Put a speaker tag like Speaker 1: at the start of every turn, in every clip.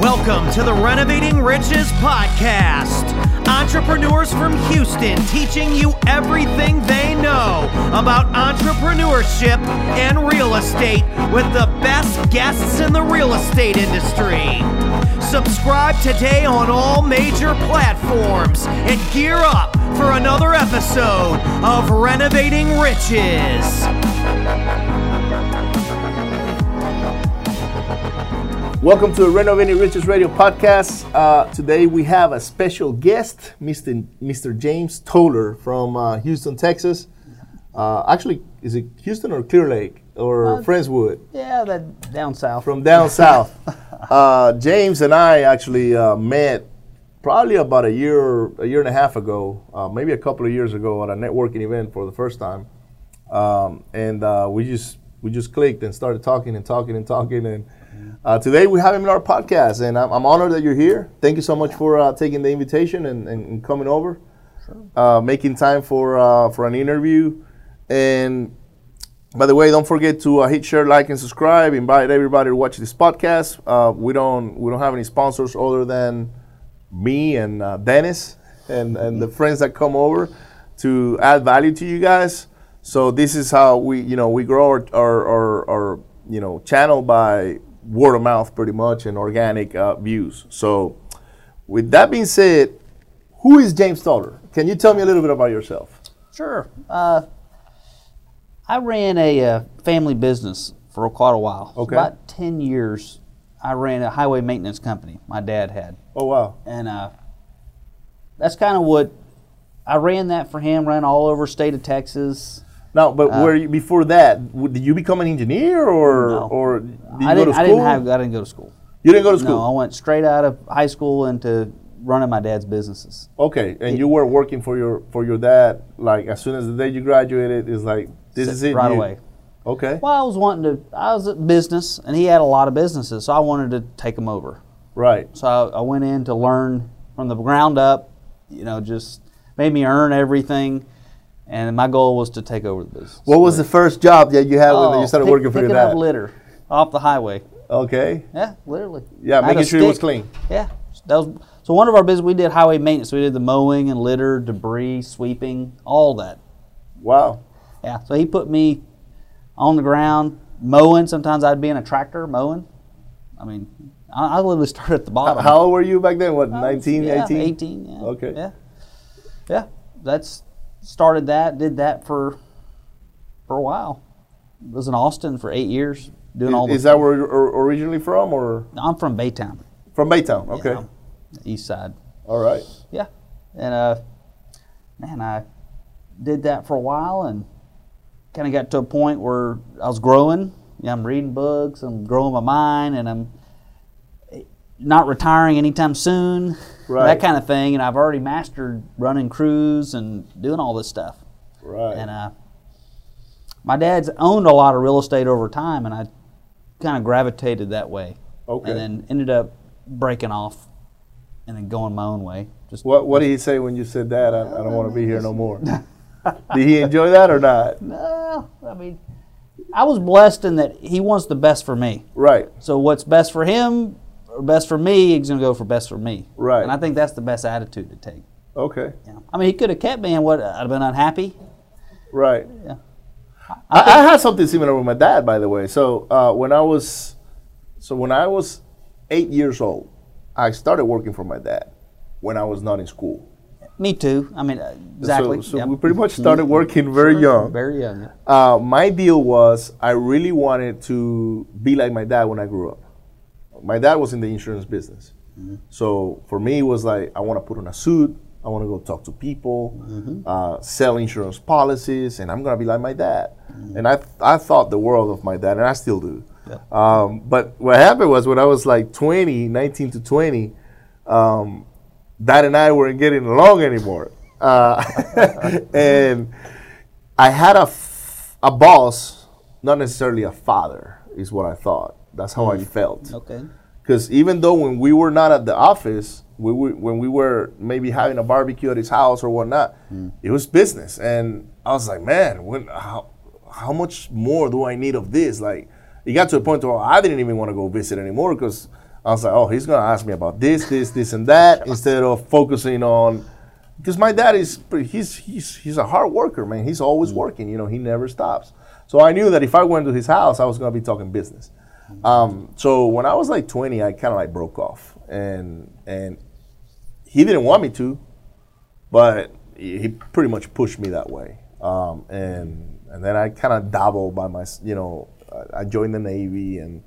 Speaker 1: Welcome to the Renovating Riches Podcast. Entrepreneurs from Houston teaching you everything they know about entrepreneurship and real estate with the best guests in the real estate industry. Subscribe today on all major platforms and gear up for another episode of Renovating Riches.
Speaker 2: Welcome to the Renovating Riches Radio podcast. Uh, today we have a special guest, Mr. Mr. James Toller from uh, Houston, Texas. Uh, actually, is it Houston or Clear Lake or
Speaker 3: Uh,
Speaker 2: Friendswood?
Speaker 3: Yeah, that down south.
Speaker 2: From down south. Uh, James and I actually uh, met probably about a year, a year and a half ago, uh, maybe a couple of years ago at a networking event for the first time, um, and uh, we just we just clicked and started talking and talking and talking and. Uh, today we have him in our podcast, and I'm, I'm honored that you're here. Thank you so much for uh, taking the invitation and, and, coming over, uh, making time for uh, for an interview. And by the way, don't forget to uh, hit share, like, and subscribe. Invite everybody to watch this podcast. Uh, we don't we don't have any sponsors other than me and uh, Dennis and and the friends that come over to add value to you guys. So this is how we you know we grow our our, our, our you know channel by word of mouth pretty much and organic uh, views. So with that being said, who is James Stoller? Can you tell me a little bit about yourself?
Speaker 3: Sure. Uh, I ran a uh, family business for quite a while.
Speaker 2: Okay.
Speaker 3: About 10 years, I ran a highway maintenance company my dad had.
Speaker 2: Oh wow.
Speaker 3: And uh, that's kind of what I ran that for him, ran all over state of Texas.
Speaker 2: Now, but uh, were you, before that, did you become an engineer or
Speaker 3: No.
Speaker 2: or did you
Speaker 3: I
Speaker 2: go
Speaker 3: didn't,
Speaker 2: to
Speaker 3: I
Speaker 2: school?
Speaker 3: didn't have I didn't go to school.
Speaker 2: you didn't go to school.
Speaker 3: No, I went straight out of high school into running my dad's businesses.
Speaker 2: Okay, and you were working for your for your dad like as soon as the day you graduated is like this is it
Speaker 3: right
Speaker 2: you-
Speaker 3: away.
Speaker 2: Okay,
Speaker 3: Well, I was wanting to. I was at business, and he had a lot of businesses, so I wanted to take them over.
Speaker 2: right.
Speaker 3: So I, I went in to learn from the ground up. You know, just made me earn everything, and my goal was to take over the business.
Speaker 2: What was the first job that you had when
Speaker 3: Oh,
Speaker 2: you started
Speaker 3: pick-
Speaker 2: working for your dad?
Speaker 3: up litter off the highway.
Speaker 2: Okay,
Speaker 3: Yeah, literally.
Speaker 2: yeah,
Speaker 3: I had a
Speaker 2: making sure it was clean.
Speaker 3: Yeah, that was so. One of our business we did highway maintenance. We did the mowing and litter, debris, sweeping, all that.
Speaker 2: Wow.
Speaker 3: Yeah. So he put me on the ground mowing. Sometimes I'd be in a tractor mowing. I mean, I, I literally started at the bottom.
Speaker 2: How old were you back then? What,
Speaker 3: I was-
Speaker 2: 19,
Speaker 3: yeah,
Speaker 2: 18?
Speaker 3: 18, yeah.
Speaker 2: Okay.
Speaker 3: Yeah. Yeah. That's started that, did that for for a while. Was in Austin for eight years doing all the
Speaker 2: Is that where you're originally from or
Speaker 3: I'm from Baytown.
Speaker 2: from Baytown? Okay,
Speaker 3: know, east side.
Speaker 2: all right.
Speaker 3: Yeah. And uh man, I did that for a while and kind of got to a point where I was growing. Yeah, I'm reading books, I'm growing my mind, and I'm not retiring anytime soon.
Speaker 2: Right.
Speaker 3: That kind of thing. And I've already mastered running crews and doing all this stuff.
Speaker 2: Right.
Speaker 3: And uh, my dad's owned a lot of real estate over time, and I kind of gravitated that way.
Speaker 2: Okay.
Speaker 3: And then ended up breaking off and then going my own way. Just
Speaker 2: what What did he say when you said that? I, I don't want to be here no more. did he enjoy that or not?
Speaker 3: No, I mean, I was blessed in that he wants the best for me.
Speaker 2: Right.
Speaker 3: So what's best for him best for me, he's going to go for best for me.
Speaker 2: Right.
Speaker 3: And I think that's the best attitude to take.
Speaker 2: Okay.
Speaker 3: Know? I mean, he could have kept me, and what I'd have been unhappy.
Speaker 2: Right.
Speaker 3: Yeah.
Speaker 2: I, I had something similar with my dad, by the way. So uh, when I was, so when I was eight years old, I started working for my dad when I was not in school.
Speaker 3: Me too. I mean, uh, exactly.
Speaker 2: So, so
Speaker 3: Yep.
Speaker 2: we pretty much started working very young.
Speaker 3: Very young.
Speaker 2: Uh, my deal was I really wanted to be like my dad when I grew up. My dad was in the insurance business. So for me, it was like, I want to put on a suit. I want to go talk to people, uh, sell insurance policies, and I'm going to be like my dad. And I, I thought the world of my dad, and I still do. Um, but what happened was when I was like 20, 19 to 20, um, Dad and I weren't getting along anymore. Uh, and I had a, f- a boss, not necessarily a father, is what I thought. That's how I felt.
Speaker 3: Okay.
Speaker 2: Because even though when we were not at the office, we were, when we were maybe having a barbecue at his house or whatnot, hmm. it was business. And I was like, man, when, how, how much more do I need of this? Like, it got to a point where I didn't even want to go visit anymore because I was like, oh, he's gonna ask me about this, this, this, and that instead of focusing on. Because my dad is he's he's he's a hard worker, man. He's always hmm. working. You know, he never stops. So I knew that if I went to his house, I was gonna be talking business. Um, so when I was like 20, I kind of like broke off, and and he didn't want me to, but he pretty much pushed me that way. Um, and and then I kind of dabbled by my, you know, I- joined the Navy and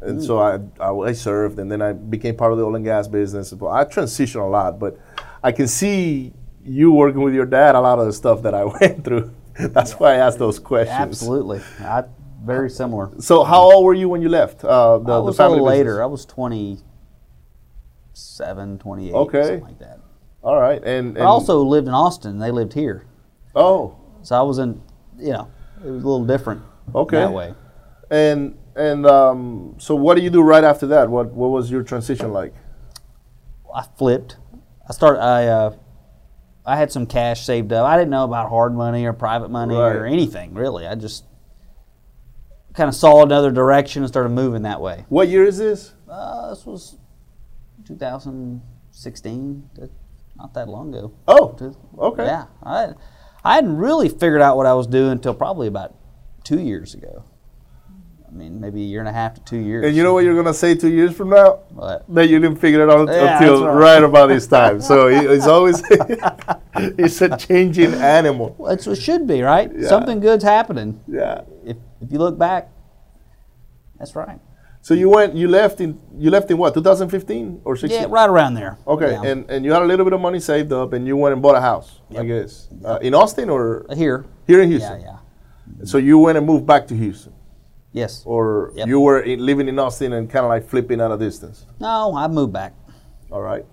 Speaker 2: and so I, I I served and then I became part of the oil and gas business. But I transitioned a lot, but I can see you working with your dad a lot of the stuff that I went through. That's why I asked those questions.
Speaker 3: Absolutely. I, very similar.
Speaker 2: So how old were you when you left uh, the,
Speaker 3: I
Speaker 2: the
Speaker 3: was a
Speaker 2: family
Speaker 3: little later.
Speaker 2: business?
Speaker 3: I was 27, 28,
Speaker 2: Okay.
Speaker 3: something like that.
Speaker 2: All right, and, and
Speaker 3: I also lived in Austin. They lived here.
Speaker 2: oh
Speaker 3: So I was in, you know, it was a little different
Speaker 2: Okay.
Speaker 3: that way.
Speaker 2: And and um, so, what do you do right after that? What what was your transition like?
Speaker 3: I flipped. I started. I uh, I had some cash saved up. I didn't know about hard money or private money or anything really. I just kind of saw another direction and started moving that way.
Speaker 2: What year is this?
Speaker 3: Uh, this was 2016. Not that long ago.
Speaker 2: Oh, okay.
Speaker 3: Yeah, I I hadn't really figured out what I was doing until probably about two years ago. I mean, maybe a year and a half to two years.
Speaker 2: And you know what you're gonna say two years from now?
Speaker 3: But
Speaker 2: That you didn't figure it out
Speaker 3: Yeah,
Speaker 2: until right.
Speaker 3: right.
Speaker 2: about this time. So it- it's always it's a changing animal.
Speaker 3: well, it's, it should be right.
Speaker 2: Yeah.
Speaker 3: Something good's happening.
Speaker 2: Yeah.
Speaker 3: If if you look back, that's right.
Speaker 2: So you went, you left in, you left in what, 2015 or 16?
Speaker 3: Yeah, right around there.
Speaker 2: Okay,
Speaker 3: Yeah.
Speaker 2: and and you had a little bit of money saved up, and you went and bought a house, I
Speaker 3: Yep.
Speaker 2: guess, uh, in Austin or
Speaker 3: here.
Speaker 2: here in Houston.
Speaker 3: Yeah, yeah.
Speaker 2: So you went and moved back to Houston,
Speaker 3: Yes.
Speaker 2: or
Speaker 3: Yep.
Speaker 2: you were living in Austin and kind of like flipping at a distance.
Speaker 3: No, I moved back.
Speaker 2: All right.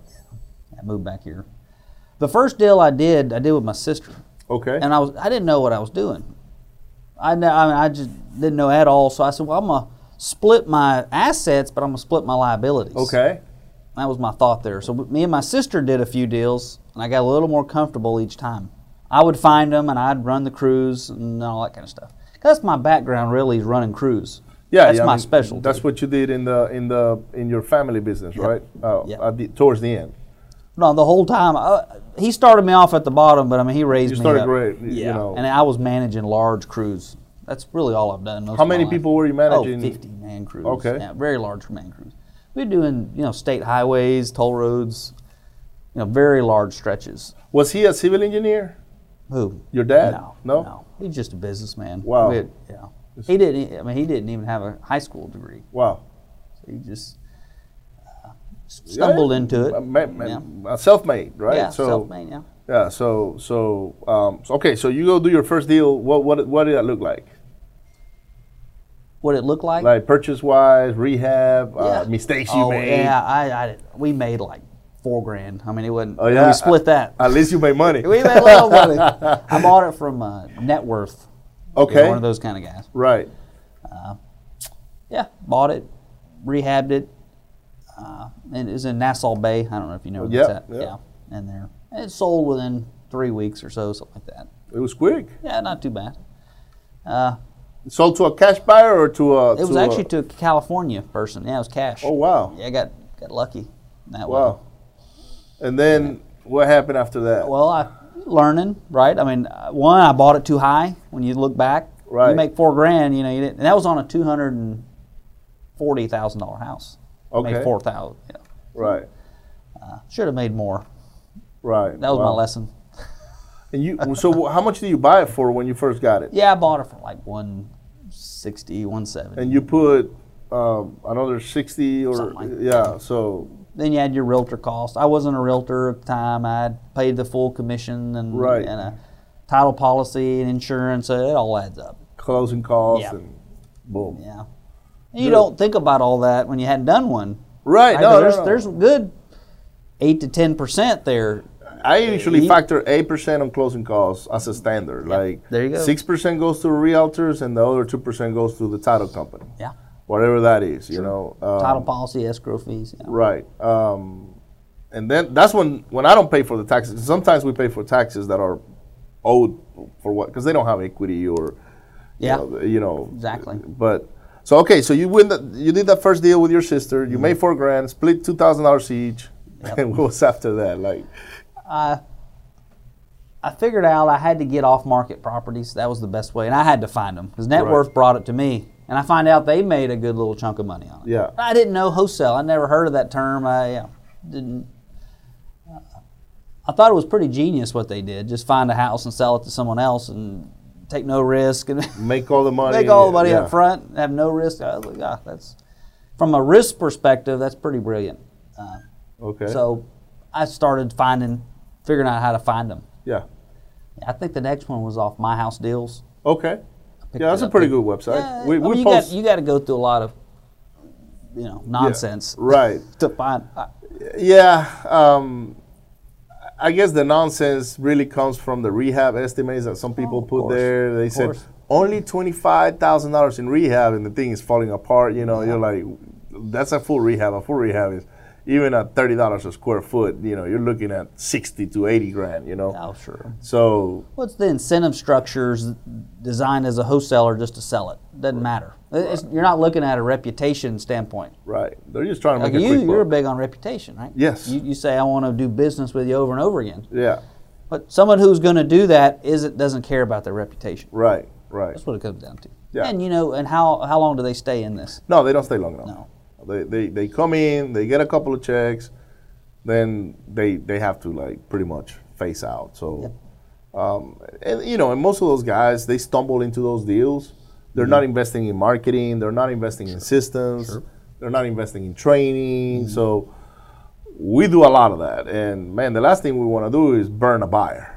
Speaker 3: I moved back here. The first deal I did, I did with my sister.
Speaker 2: Okay.
Speaker 3: and I was I didn't know what I was doing. I I, mean, I just didn't know at all. So I said, well, I'm gonna split my assets, but I'm gonna split my liabilities.
Speaker 2: okay.
Speaker 3: that was my thought there. So me and my sister did a few deals, and I got a little more comfortable each time. I would find them, and I'd run the crews and all that kind of stuff. That's my background, really, is running crews.
Speaker 2: Yeah,
Speaker 3: that's
Speaker 2: yeah, I
Speaker 3: my
Speaker 2: mean,
Speaker 3: specialty.
Speaker 2: That's what you did in the in the in your family business, right? Uh,
Speaker 3: Yep.
Speaker 2: at the, towards the end.
Speaker 3: No, the whole time. Uh, he started me off at the bottom, but I mean, he raised
Speaker 2: You
Speaker 3: me
Speaker 2: started
Speaker 3: up.
Speaker 2: great, y- you
Speaker 3: Yeah,
Speaker 2: know.
Speaker 3: and I was managing large crews. That's really all I've done.
Speaker 2: How many
Speaker 3: life.
Speaker 2: people were you managing?
Speaker 3: Oh, 50 man crews.
Speaker 2: Okay.
Speaker 3: Yeah, very large man crews. We're doing, you know, state highways, toll roads, you know, very large stretches.
Speaker 2: Was he a civil engineer?
Speaker 3: Who?
Speaker 2: Your dad?
Speaker 3: No,
Speaker 2: No?
Speaker 3: no. He's just a businessman.
Speaker 2: Wow.
Speaker 3: Had- yeah. He didn't. I mean, he didn't even have a high school degree.
Speaker 2: Wow.
Speaker 3: He just uh, stumbled
Speaker 2: Yeah,
Speaker 3: into it.
Speaker 2: uh, ma- ma-
Speaker 3: yeah.
Speaker 2: uh, self-made, right?
Speaker 3: Yeah,
Speaker 2: so,
Speaker 3: self-made. Yeah.
Speaker 2: Yeah. So, so, um, so, okay. So you go do your first deal. What, what, what did that look like?
Speaker 3: What it looked like?
Speaker 2: Like purchase-wise, rehab, uh, mistakes you
Speaker 3: oh,
Speaker 2: made.
Speaker 3: Yeah, I, I, we made like four grand. I mean, it wasn't.
Speaker 2: Oh, yeah?
Speaker 3: We split that.
Speaker 2: At least you made money.
Speaker 3: we made a little money. I bought it from uh, Net Worth.
Speaker 2: okay.
Speaker 3: One of those kind of guys.
Speaker 2: Right.
Speaker 3: Yeah, bought it, rehabbed it, uh, and it was in Nassau Bay. I don't know if you know where
Speaker 2: Yeah,
Speaker 3: that's at.
Speaker 2: yeah.
Speaker 3: Yeah, in there. And it sold within three weeks or so, something like that.
Speaker 2: It was quick.
Speaker 3: Yeah, not too bad. Uh,
Speaker 2: Sold to a cash buyer or to a?
Speaker 3: it was
Speaker 2: to a-
Speaker 3: actually to a California person. Yeah, it was cash.
Speaker 2: Oh wow.
Speaker 3: Yeah, I got got lucky that way.
Speaker 2: Wow. And then what happened after that?
Speaker 3: Well, I learning right. I mean, uh, one, I bought it too high. When you look back,
Speaker 2: Right.
Speaker 3: You make four grand. You know, you didn't, and that was on a two hundred and forty thousand dollar house.
Speaker 2: Okay.
Speaker 3: Made four thousand. Yeah.
Speaker 2: Right.
Speaker 3: Should have made more.
Speaker 2: Right.
Speaker 3: That was my lesson.
Speaker 2: And you, so how much did you buy it for when you first got it?
Speaker 3: Yeah, I bought it for like 160, 170.
Speaker 2: And you put um, another sixty or
Speaker 3: like
Speaker 2: yeah. So
Speaker 3: then you had your realtor cost. I wasn't a realtor at the time. I paid the full commission and
Speaker 2: Right.
Speaker 3: and a title policy and insurance. So it all adds up.
Speaker 2: closing costs
Speaker 3: Yeah.
Speaker 2: and boom.
Speaker 3: Yeah. And you don't think about all that when you hadn't done one.
Speaker 2: Right.
Speaker 3: Right?
Speaker 2: No, no,
Speaker 3: there's
Speaker 2: no.
Speaker 3: there's good eight to ten percent there.
Speaker 2: I usually
Speaker 3: You-
Speaker 2: factor eight percent on closing costs as a standard. Like
Speaker 3: there you go.
Speaker 2: Six percent goes to realtors, and the other two percent goes to the title company,
Speaker 3: Yeah.
Speaker 2: Whatever that is. You know. Um,
Speaker 3: Title policy, escrow fees. Yeah.
Speaker 2: Right. Um, and then that's when when I don't pay for the taxes. Sometimes we pay for taxes that are owed for what because they don't have equity or
Speaker 3: Yeah.
Speaker 2: you know, you know
Speaker 3: Exactly.
Speaker 2: But So okay, so you win that. You did that first deal with your sister. You made four grand, split two thousand dollars each. And what was after that? Like,
Speaker 3: I figured out I had to get off market properties. That was the best way, and I had to find them because net
Speaker 2: Right.
Speaker 3: worth brought it to me, and I find out they made a good little chunk of money on it.
Speaker 2: Yeah.
Speaker 3: I didn't know wholesale. I never heard of that term. I yeah, didn't. I thought it was pretty genius what they did. Just find a house and sell it to someone else and take no risk and
Speaker 2: make all the money.
Speaker 3: make all the money
Speaker 2: yeah.
Speaker 3: up front and have no risk. I was like, ah, that's from a risk perspective, that's pretty brilliant. Uh,
Speaker 2: Okay.
Speaker 3: so I started finding, figuring out how to find them.
Speaker 2: yeah.
Speaker 3: I think the next one was off My House Deals.
Speaker 2: Okay.
Speaker 3: Picked
Speaker 2: Yeah, that's
Speaker 3: it
Speaker 2: a pretty good website.
Speaker 3: Yeah,
Speaker 2: we
Speaker 3: I
Speaker 2: we
Speaker 3: mean, you
Speaker 2: post
Speaker 3: got you got to go through a lot of, you know, nonsense
Speaker 2: right.
Speaker 3: to find. uh,
Speaker 2: Yeah. Um, I guess the nonsense really comes from the rehab estimates that some people
Speaker 3: Oh,
Speaker 2: put
Speaker 3: course.
Speaker 2: there. They
Speaker 3: Of
Speaker 2: said
Speaker 3: course.
Speaker 2: only twenty five thousand dollars in rehab, and the thing is falling apart. You know, you're like, that's a full rehab. A full rehab is even at thirty dollars a square foot. You know, you're looking at sixty to eighty grand. You know,
Speaker 3: Oh, sure.
Speaker 2: so
Speaker 3: What's the incentive structures designed as a wholesaler just to sell it? Doesn't matter. It's, you're not looking at a reputation standpoint.
Speaker 2: right, they're just trying to
Speaker 3: Like
Speaker 2: make a
Speaker 3: you,
Speaker 2: quick
Speaker 3: you're
Speaker 2: buck.
Speaker 3: big on reputation, right?
Speaker 2: Yes.
Speaker 3: You, you say I want to do business with you over and over again.
Speaker 2: Yeah.
Speaker 3: But someone who's going to do that isn't doesn't care about their reputation.
Speaker 2: Right. Right.
Speaker 3: That's what it comes down to.
Speaker 2: Yeah.
Speaker 3: And you know, and how how long do they stay in this?
Speaker 2: No, they don't stay long enough.
Speaker 3: No.
Speaker 2: They, they they come in, they get a couple of checks, then they they have to like pretty much face out. So, um, and you know, and most of those guys they stumble into those deals. They're not investing in marketing. They're not investing in systems. They're not investing in training. So, we do a lot of that. And man, the last thing we want to do is burn a buyer.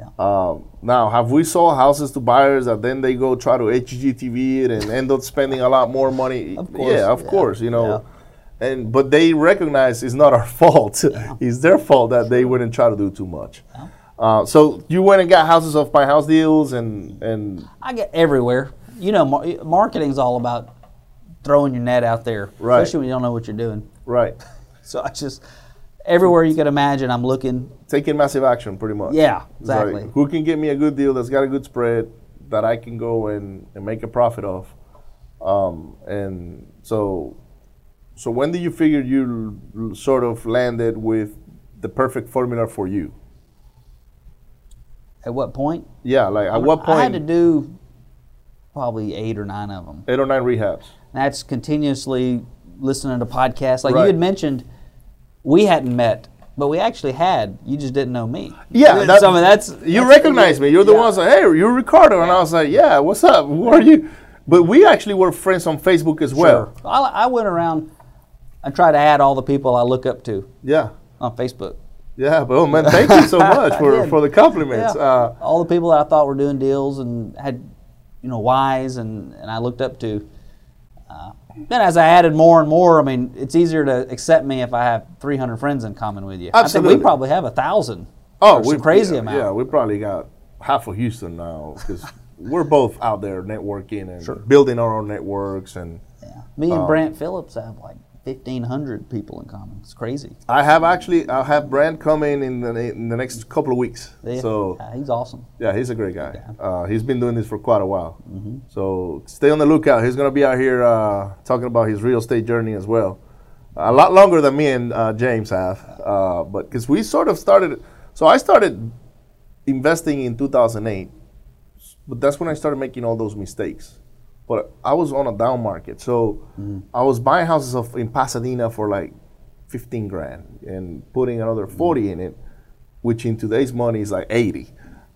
Speaker 3: Yeah.
Speaker 2: Um, now, have we sold houses to buyers that then they go try to HGTV it and end up spending a lot more money?
Speaker 3: Of course,
Speaker 2: Yeah, of
Speaker 3: yeah,
Speaker 2: course, you know. And but they recognize it's not our fault. it's their fault that they wouldn't try to do too much. Uh, so you went and got houses off my house deals and and
Speaker 3: I get everywhere. You know, mar- marketing's all about throwing your net out there,
Speaker 2: Right.
Speaker 3: especially when you don't know what you're doing.
Speaker 2: right,
Speaker 3: So I just everywhere you can imagine, I'm looking.
Speaker 2: taking massive action pretty much.
Speaker 3: Yeah,
Speaker 2: It's like,
Speaker 3: exactly.
Speaker 2: who can get me a good deal that's got a good spread that I can go and, and make a profit of? Um, and so, so when did you figure you l- sort of landed with the perfect formula for you?
Speaker 3: At what point?
Speaker 2: Yeah, like at what point?
Speaker 3: I had to do probably eight or nine of them.
Speaker 2: eight or nine rehabs.
Speaker 3: That's continuously listening to podcasts. Like
Speaker 2: Right.
Speaker 3: you had mentioned, we hadn't met, but we actually had. You just didn't know me.
Speaker 2: Yeah, that-
Speaker 3: so, I mean, that's
Speaker 2: You
Speaker 3: that's-
Speaker 2: recognize me. You're the
Speaker 3: yeah.
Speaker 2: ones like, hey, you're Ricardo, and I was like, yeah, what's up? Who are you? But we actually were friends on Facebook as well.
Speaker 3: Sure. I, I went around. I try to add all the people I look up to
Speaker 2: Yeah,
Speaker 3: on Facebook.
Speaker 2: yeah. But oh man, thank you so much for, for the compliments.
Speaker 3: Yeah.
Speaker 2: Uh,
Speaker 3: all the people that I thought were doing deals and had, you know, wise and, and I looked up to. Uh, then as I added more and more, I mean, it's easier to accept me if I have 300 friends in common with you. I
Speaker 2: Absolutely.
Speaker 3: think we probably have a thousand.
Speaker 2: Oh, we
Speaker 3: crazy
Speaker 2: yeah,
Speaker 3: amount.
Speaker 2: Yeah, we probably got half of Houston now because we're both out there networking and building our own networks. And
Speaker 3: Yeah. Me
Speaker 2: Um,
Speaker 3: and Brant Phillips have like 1,500 people in common. It's crazy.
Speaker 2: I have actually I have Brant coming in the in the next couple of weeks.
Speaker 3: Yeah.
Speaker 2: So
Speaker 3: Yeah, he's awesome.
Speaker 2: yeah, he's a great guy. Uh, he's been doing this for quite a while. So stay on the lookout. He's gonna be out here uh, talking about his real estate journey as well. A lot longer than me and uh, James have, uh, but because we sort of started. So I started investing in 2008, but that's when I started making all those mistakes. But I was on a down market, so I was buying houses of, in Pasadena for like 15 grand and putting another 40 in it, which in today's money is like 80.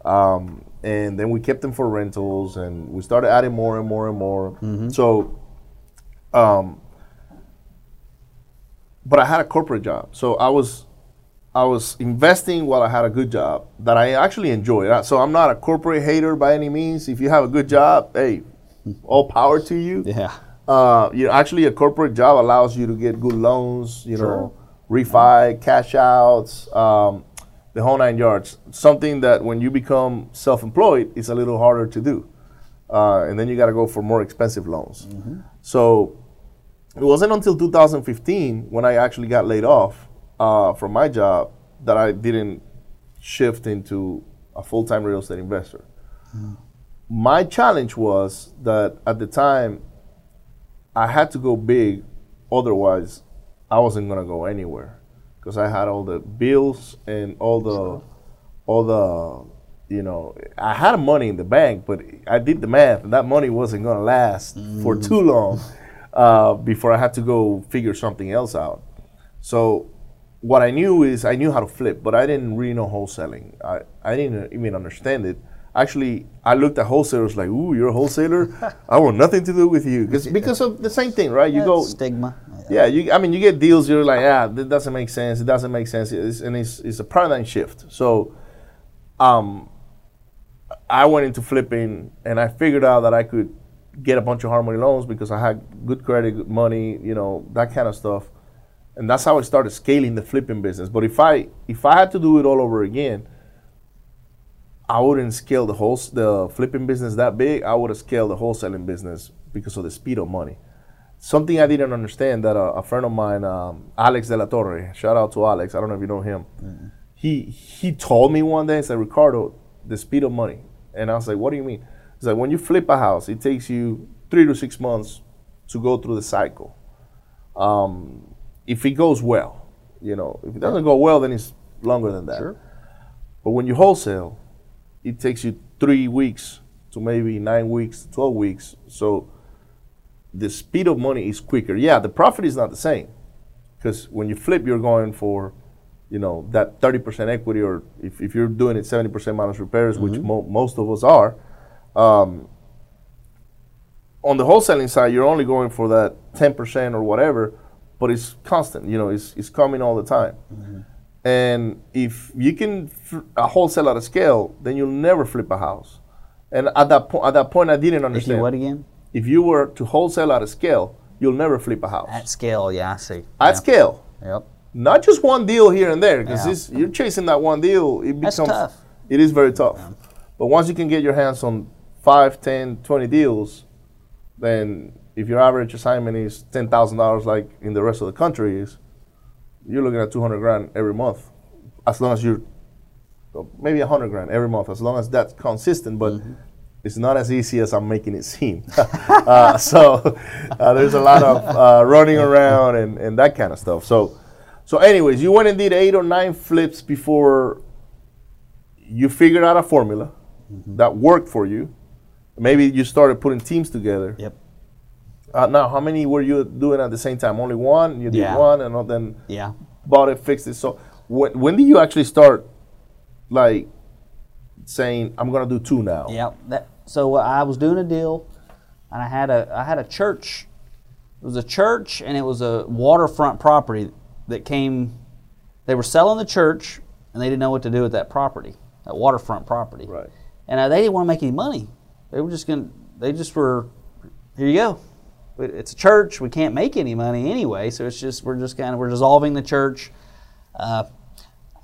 Speaker 2: Um, and then we kept them for rentals, and we started adding more and more and more. So, um, but I had a corporate job, so I was I was investing while I had a good job that I actually enjoyed. So I'm not a corporate hater by any means. If you have a good job, hey, all power to you.
Speaker 3: Yeah.
Speaker 2: Uh, you know, actually, a corporate job allows you to get good loans. You know, refi, cash outs, um, the whole nine yards. Something that when you become self-employed, it's a little harder to do, uh, and then you got to go for more expensive loans. So it wasn't until 2015 when I actually got laid off uh, from my job that I didn't shift into a full-time real estate investor. My challenge was that at the time I had to go big, otherwise, I wasn't gonna go anywhere, because I had all the bills and all the, all the, you know, I had money in the bank, but I did the math, and that money wasn't gonna last for too long, uh, before I had to go figure something else out. So what I knew is I knew how to flip, but I didn't really know wholesaling. I, I didn't even understand it. Actually, I looked at wholesalers like, "Ooh, you're a wholesaler? I want nothing to do with you," because because of the same thing, right? You
Speaker 3: Yeah,
Speaker 2: go,
Speaker 3: stigma.
Speaker 2: yeah. You, I mean, you get deals. You're like, yeah, that doesn't make sense. It doesn't make sense. It's, and it's it's a paradigm shift. So, um, I went into flipping, and I figured out that I could get a bunch of hard money loans because I had good credit, good money, you know, that kind of stuff and that's how I started scaling the flipping business. But if I if I had to do it all over again, I wouldn't scale the whole the flipping business that big. I would have scaled the wholesaling business because of the speed of money. Something I didn't understand that a, a friend of mine, um, Alex De La Torre, shout out to Alex. I don't know if you know him. He he told me one day, he said, Ricardo, the speed of money, and I was like, what do you mean? He's like, when you flip a house, it takes you three to six months to go through the cycle. Um, if it goes well, you know, if it doesn't go well, then it's longer than that.
Speaker 3: Sure.
Speaker 2: But when you wholesale, it takes you three weeks to maybe nine weeks, 12 weeks. So the speed of money is quicker. Yeah, the profit is not the same because when you flip, you're going for, you know, that 30% equity, or if, if you're doing it 70% minus repairs, which mo- most of us are. Um, on the wholesaling side, you're only going for that 10% or whatever, but it's constant. You know, it's, it's coming all the time. And if you can a wholesale at a scale, then you'll never flip a house. And at that point, at that point, I didn't
Speaker 3: If
Speaker 2: understand.
Speaker 3: you what again?
Speaker 2: If you were to wholesale at a scale, you'll never flip a house
Speaker 3: At scale, yeah, I see.
Speaker 2: at
Speaker 3: yeah.
Speaker 2: scale.
Speaker 3: Yep.
Speaker 2: Not just one deal here and there,
Speaker 3: Yeah.
Speaker 2: because you're chasing that one deal. It becomes.
Speaker 3: That's tough.
Speaker 2: it is very tough. But once you can get your hands on 5, 10, 20 deals, then if your average assignment is ten thousand dollars, like in the rest of the country is, you're looking at two hundred grand every month, as long as you're maybe a hundred grand every month, as long as that's consistent. But it's not as easy as I'm making it seem. uh, so uh, there's a lot of uh, running around and, and that kind of stuff. So so anyways, you went and did eight or nine flips before you figured out a formula that worked for you. Maybe you started putting teams together.
Speaker 3: Yep.
Speaker 2: Uh, now, how many were you doing at the same time? Only one. You did
Speaker 3: Yeah.
Speaker 2: one, and then
Speaker 3: Yeah.
Speaker 2: bought it, fixed it. So, when, when did you actually start, like, saying, "I'm gonna do two now"?
Speaker 3: Yeah. That, so uh, I was doing a deal, and I had a I had a church. It was a church, and it was a waterfront property that came. They were selling the church, and they didn't know what to do with that property, that waterfront property.
Speaker 2: Right.
Speaker 3: And uh, they didn't want to make any money. They were just gonna. They just were. Here you go. It's a church. We can't make any money anyway, so it's just we're just kind of we're dissolving the church. Uh,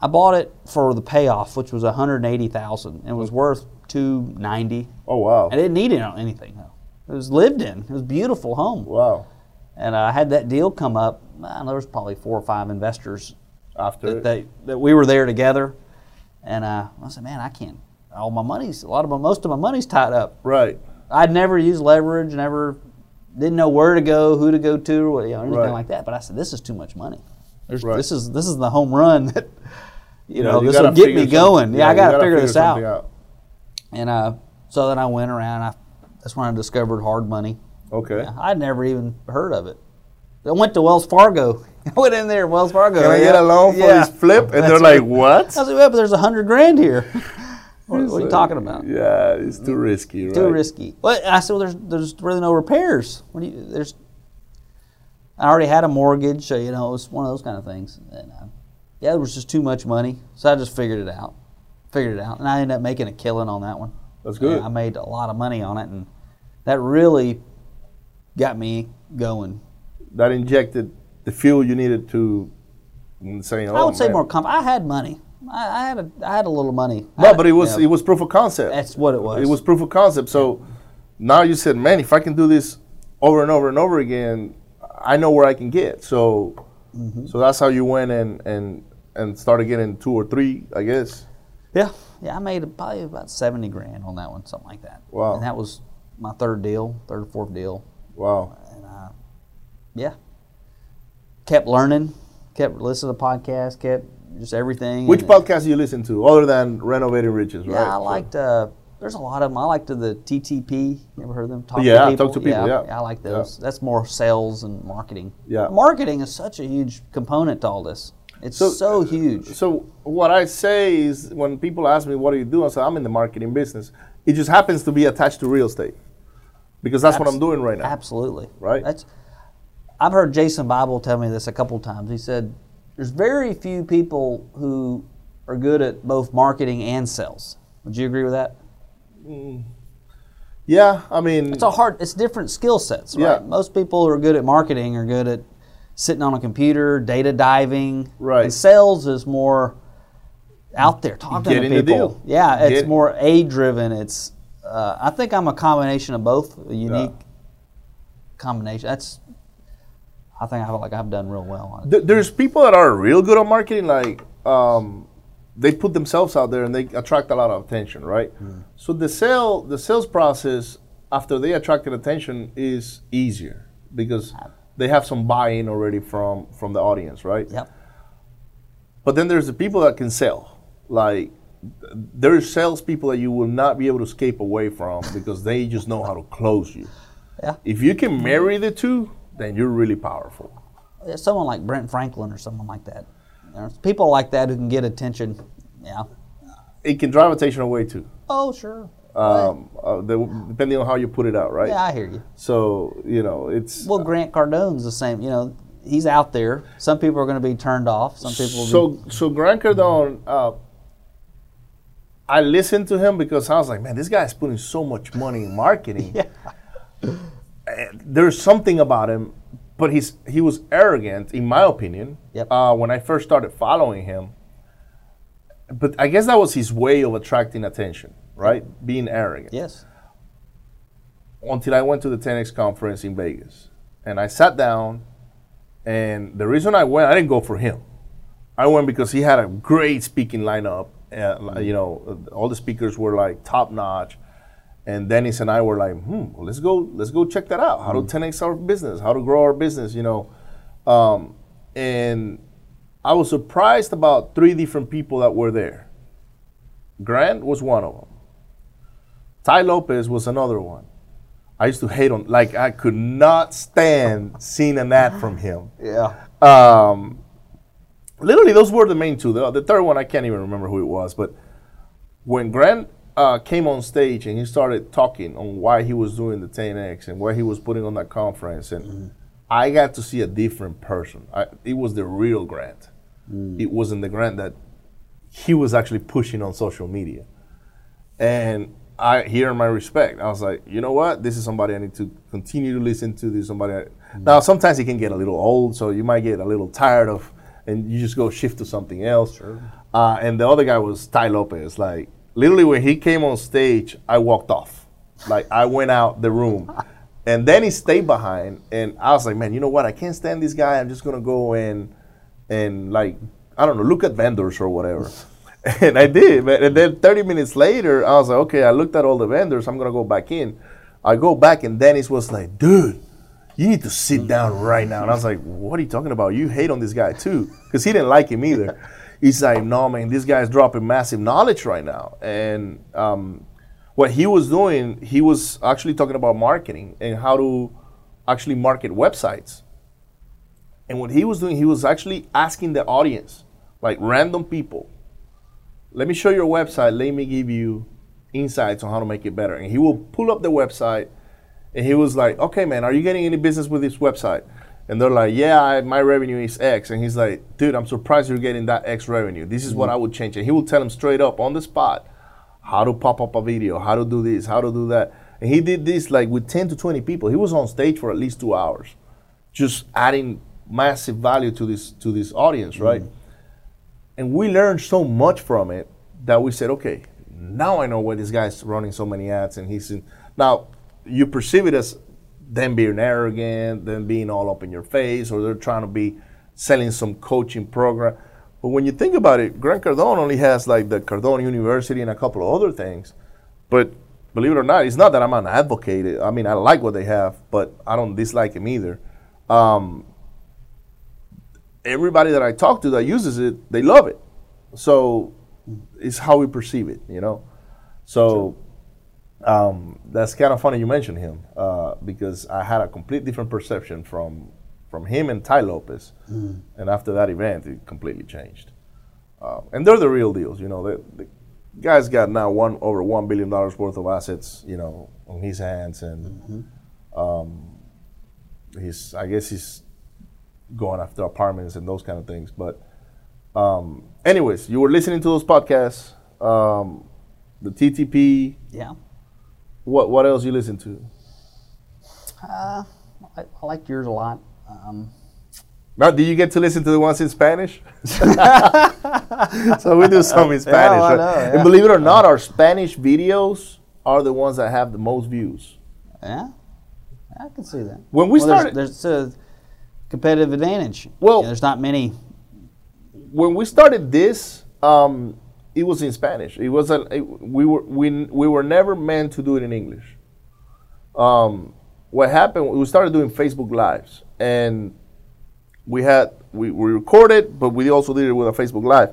Speaker 3: I bought it for the payoff, which was one hundred eighty thousand. It was worth two ninety.
Speaker 2: Oh wow.
Speaker 3: I didn't need it on anything though. It was lived in. It was a beautiful home.
Speaker 2: Wow.
Speaker 3: And I had that deal come up. There was probably four or five investors
Speaker 2: After
Speaker 3: that they, that we were there together. And uh, I said, man, I can't. All my money's a lot of my, most of my money's tied up.
Speaker 2: right.
Speaker 3: I'd never used leverage, never didn't know where to go, who to go to, or you know, anything
Speaker 2: Right.
Speaker 3: like that. But I said, this is too much money. There's,
Speaker 2: Right.
Speaker 3: This is this is the home run that you
Speaker 2: Yeah,
Speaker 3: know
Speaker 2: you
Speaker 3: this will get me going. Yeah, I got to
Speaker 2: gotta
Speaker 3: figure this
Speaker 2: something
Speaker 3: out. And uh, so then I went around. I, that's when I discovered hard money.
Speaker 2: Okay.
Speaker 3: I'd never even heard of it. I went to Wells Fargo. I went in there, Wells Fargo.
Speaker 2: Can I get a loan for
Speaker 3: Yeah.
Speaker 2: this flip? And they're
Speaker 3: That's
Speaker 2: like, what?
Speaker 3: I was like, well, but there's a hundred grand here. what, what are you talking about?
Speaker 2: Yeah, it's too risky, right?
Speaker 3: Too risky. Well, I said, well, there's there's really no repairs. What do you? There's. I already had a mortgage, so you know it was one of those kind of things. And uh, yeah, it was just too much money, so I just figured it out. Figured it out, and I ended up making a killing on that one.
Speaker 2: That's good.
Speaker 3: I made a lot of money on it, and that really got me going.
Speaker 2: That injected the fuel you needed to mm, saying, oh,
Speaker 3: I would say
Speaker 2: man.
Speaker 3: more comp. I had money. I, I had a I had a little money.
Speaker 2: No, but it was it was proof of concept.
Speaker 3: That's what it was.
Speaker 2: It was proof of concept. So now you said, man, if I can do this over and over and over again, I know where I can get. So
Speaker 3: Mm-hmm.
Speaker 2: so that's how you went and and and started getting two or three, I guess.
Speaker 3: Yeah, yeah. I made probably about seventy grand on that one, something like that.
Speaker 2: Wow.
Speaker 3: And that was my third deal, third or fourth deal.
Speaker 2: Wow.
Speaker 3: And uh, yeah, kept learning, kept listening to podcasts, kept just everything.
Speaker 2: Which
Speaker 3: and-
Speaker 2: podcast do you listen to other than Renovating Riches, right?
Speaker 3: Yeah, I
Speaker 2: So-
Speaker 3: liked. Uh, there's a lot of them. I liked the TTP. You ever heard them? Talk
Speaker 2: Yeah,
Speaker 3: to people.
Speaker 2: Talk to People, yeah.
Speaker 3: I like those. That's more sales and marketing.
Speaker 2: Yeah.
Speaker 3: marketing is such a huge component to all this. It's
Speaker 2: So-
Speaker 3: so, huge.
Speaker 2: So what I say is when people ask me what do you do, I say I'm in the marketing business. It just happens to be attached to real estate because that's what I'm doing right now.
Speaker 3: Absolutely.
Speaker 2: Right.
Speaker 3: That's. I've heard Jason Bible tell me this a couple times. He said, "There's very few people who are good at both marketing and sales." Would you agree with that?
Speaker 2: Yeah, I mean,
Speaker 3: It's a hard. It's different skill sets, right?
Speaker 2: Yeah.
Speaker 3: Most people who are good at marketing are good at sitting on a computer, data diving.
Speaker 2: Right.
Speaker 3: And sales is more out there talking
Speaker 2: Getting
Speaker 3: to people.
Speaker 2: deal.
Speaker 3: Yeah, it's
Speaker 2: Get-
Speaker 3: more A driven. It's. Uh, I think I'm a combination of both. A unique combination. That's. I think I feel like I've done real well on it.
Speaker 2: there's people that are real good on marketing, like um, they put themselves out there and they attract a lot of attention, right? So the sale, the sales process after they attracted attention is easier because they have some buy-in already from from the audience, right?
Speaker 3: Yep.
Speaker 2: But then there's the people that can sell. Like th- there's salespeople that you will not be able to escape away from because they just know how to close you.
Speaker 3: Yeah.
Speaker 2: If you can marry the two, then you're really powerful.
Speaker 3: Yeah, Someone like Brent Franklin or someone like that. There's people like that who can get attention. Yeah.
Speaker 2: It can drive attention away too.
Speaker 3: Oh, sure.
Speaker 2: um, uh, the, depending on how you put it out, right?
Speaker 3: Yeah, I hear you.
Speaker 2: So you know, it's
Speaker 3: Well, Grant Cardone's the same. You know, he's out there. Some people are going to be turned off. Some people. Will be,
Speaker 2: so so Grant Cardone. Uh, I listened to him because I was like, man, this guy's putting so much money in marketing.
Speaker 3: Yeah.
Speaker 2: There's something about him, but he's he was arrogant, in my opinion.
Speaker 3: Yep.
Speaker 2: Uh, when I first started following him, but I guess that was his way of attracting attention, right? Being arrogant.
Speaker 3: yes.
Speaker 2: until I went to the 10X conference in Vegas. And I sat down, and the reason I went, I didn't go for him. I went because he had a great speaking lineup. You know, all the speakers were like top notch. And Dennis and I were like, hmm, well, let's go, let's go check that out. How to 10x our business, how to grow our business, you know. Um, and I was surprised about three different people that were there. Grant was one of them. Tai Lopez was another one. I used to hate him. Like I could not stand seeing an ad from him.
Speaker 3: Yeah.
Speaker 2: Um, literally, those were the main two. The, the third one, I can't even remember who it was. But when Grant uh, came on stage and he started talking on why he was doing the 10X and where he was putting on that conference, and I got to see a different person. I, it was the real Grant. It wasn't the Grant that he was actually pushing on social media. And I hear my respect. I was like, you know what? This is somebody I need to continue to listen to. This is somebody. I, Now, sometimes it can get a little old, so you might get a little tired of, and you just go shift to something else. Sure. Uh, and the other guy was Tai Lopez. Like literally, when he came on stage, I walked off. Like I went out the room, and then he stayed behind. And I was like, man, you know what? I can't stand this guy. I'm just gonna go and and like I don't know, look at vendors or whatever. And I did, man. And then 30 minutes later, I was like, okay, I looked at all the vendors. I'm gonna go back in. I go back, and Dennis was like, dude, you need to sit down right now. And I was like, what are you talking about? You hate on this guy too, because he didn't like him either. He's like, no, man, this guy's dropping massive knowledge right now. And um, what he was doing, he was actually talking about marketing and how to actually market websites. And what he was doing, he was actually asking the audience, like random people, let me show your website. Let me give you insights on how to make it better. And he will pull up the website and he was like, okay, man, are you getting any business with this website? And they're like, yeah, I, my revenue is X. And he's like, dude, I'm surprised you're getting that X revenue. This is what mm-hmm. I would change. And he will tell him straight up on the spot how to pop up a video, how to do this, how to do that. And he did this like with 10 to 20 people. He was on stage for at least two hours, just adding massive value to this to this audience, mm-hmm. right? And we learned so much from it that we said, okay, now I know why this guy's running so many ads and he's in. Now, you perceive it as them being arrogant, them being all up in your face, or they're trying to be selling some coaching program. But when you think about it, Grant Cardone only has like the Cardone University and a couple of other things. But believe it or not, it's not that I'm an advocate. I mean, I like what they have, but I don't dislike him either. um, everybody that I talk to that uses it, they love it. So it's how we perceive it, you know. So um, that's kind of funny you mentioned him uh, because I had a complete different perception from from him and Tai Lopez, and after that event, it completely changed. Uh, and they're the real deals, you know. The, the guy's got now one over one billion dollars worth of assets, you know, on his hands, and um, he's I guess he's going after apartments and those kind of things. But um, anyways, you were listening to those podcasts, um, the TTP.
Speaker 3: Yeah.
Speaker 2: What what else you listen to?
Speaker 3: Uh, I, I like yours a lot. Um,
Speaker 2: Now, do you get to listen to the ones in Spanish? so we do some in Spanish.
Speaker 3: I
Speaker 2: right?
Speaker 3: know, yeah.
Speaker 2: And believe it or not, our Spanish videos are the ones that have the most views.
Speaker 3: yeah, I can see that.
Speaker 2: When we
Speaker 3: Well, there's-
Speaker 2: started-
Speaker 3: there's, a competitive advantage.
Speaker 2: Well-
Speaker 3: You know, there's not many.
Speaker 2: when we started this, um, it was in Spanish. It was a, it- we were we, we were never meant to do it in English. Um, what happened? We started doing Facebook lives, and we had we, we recorded, but we also did it with a Facebook live,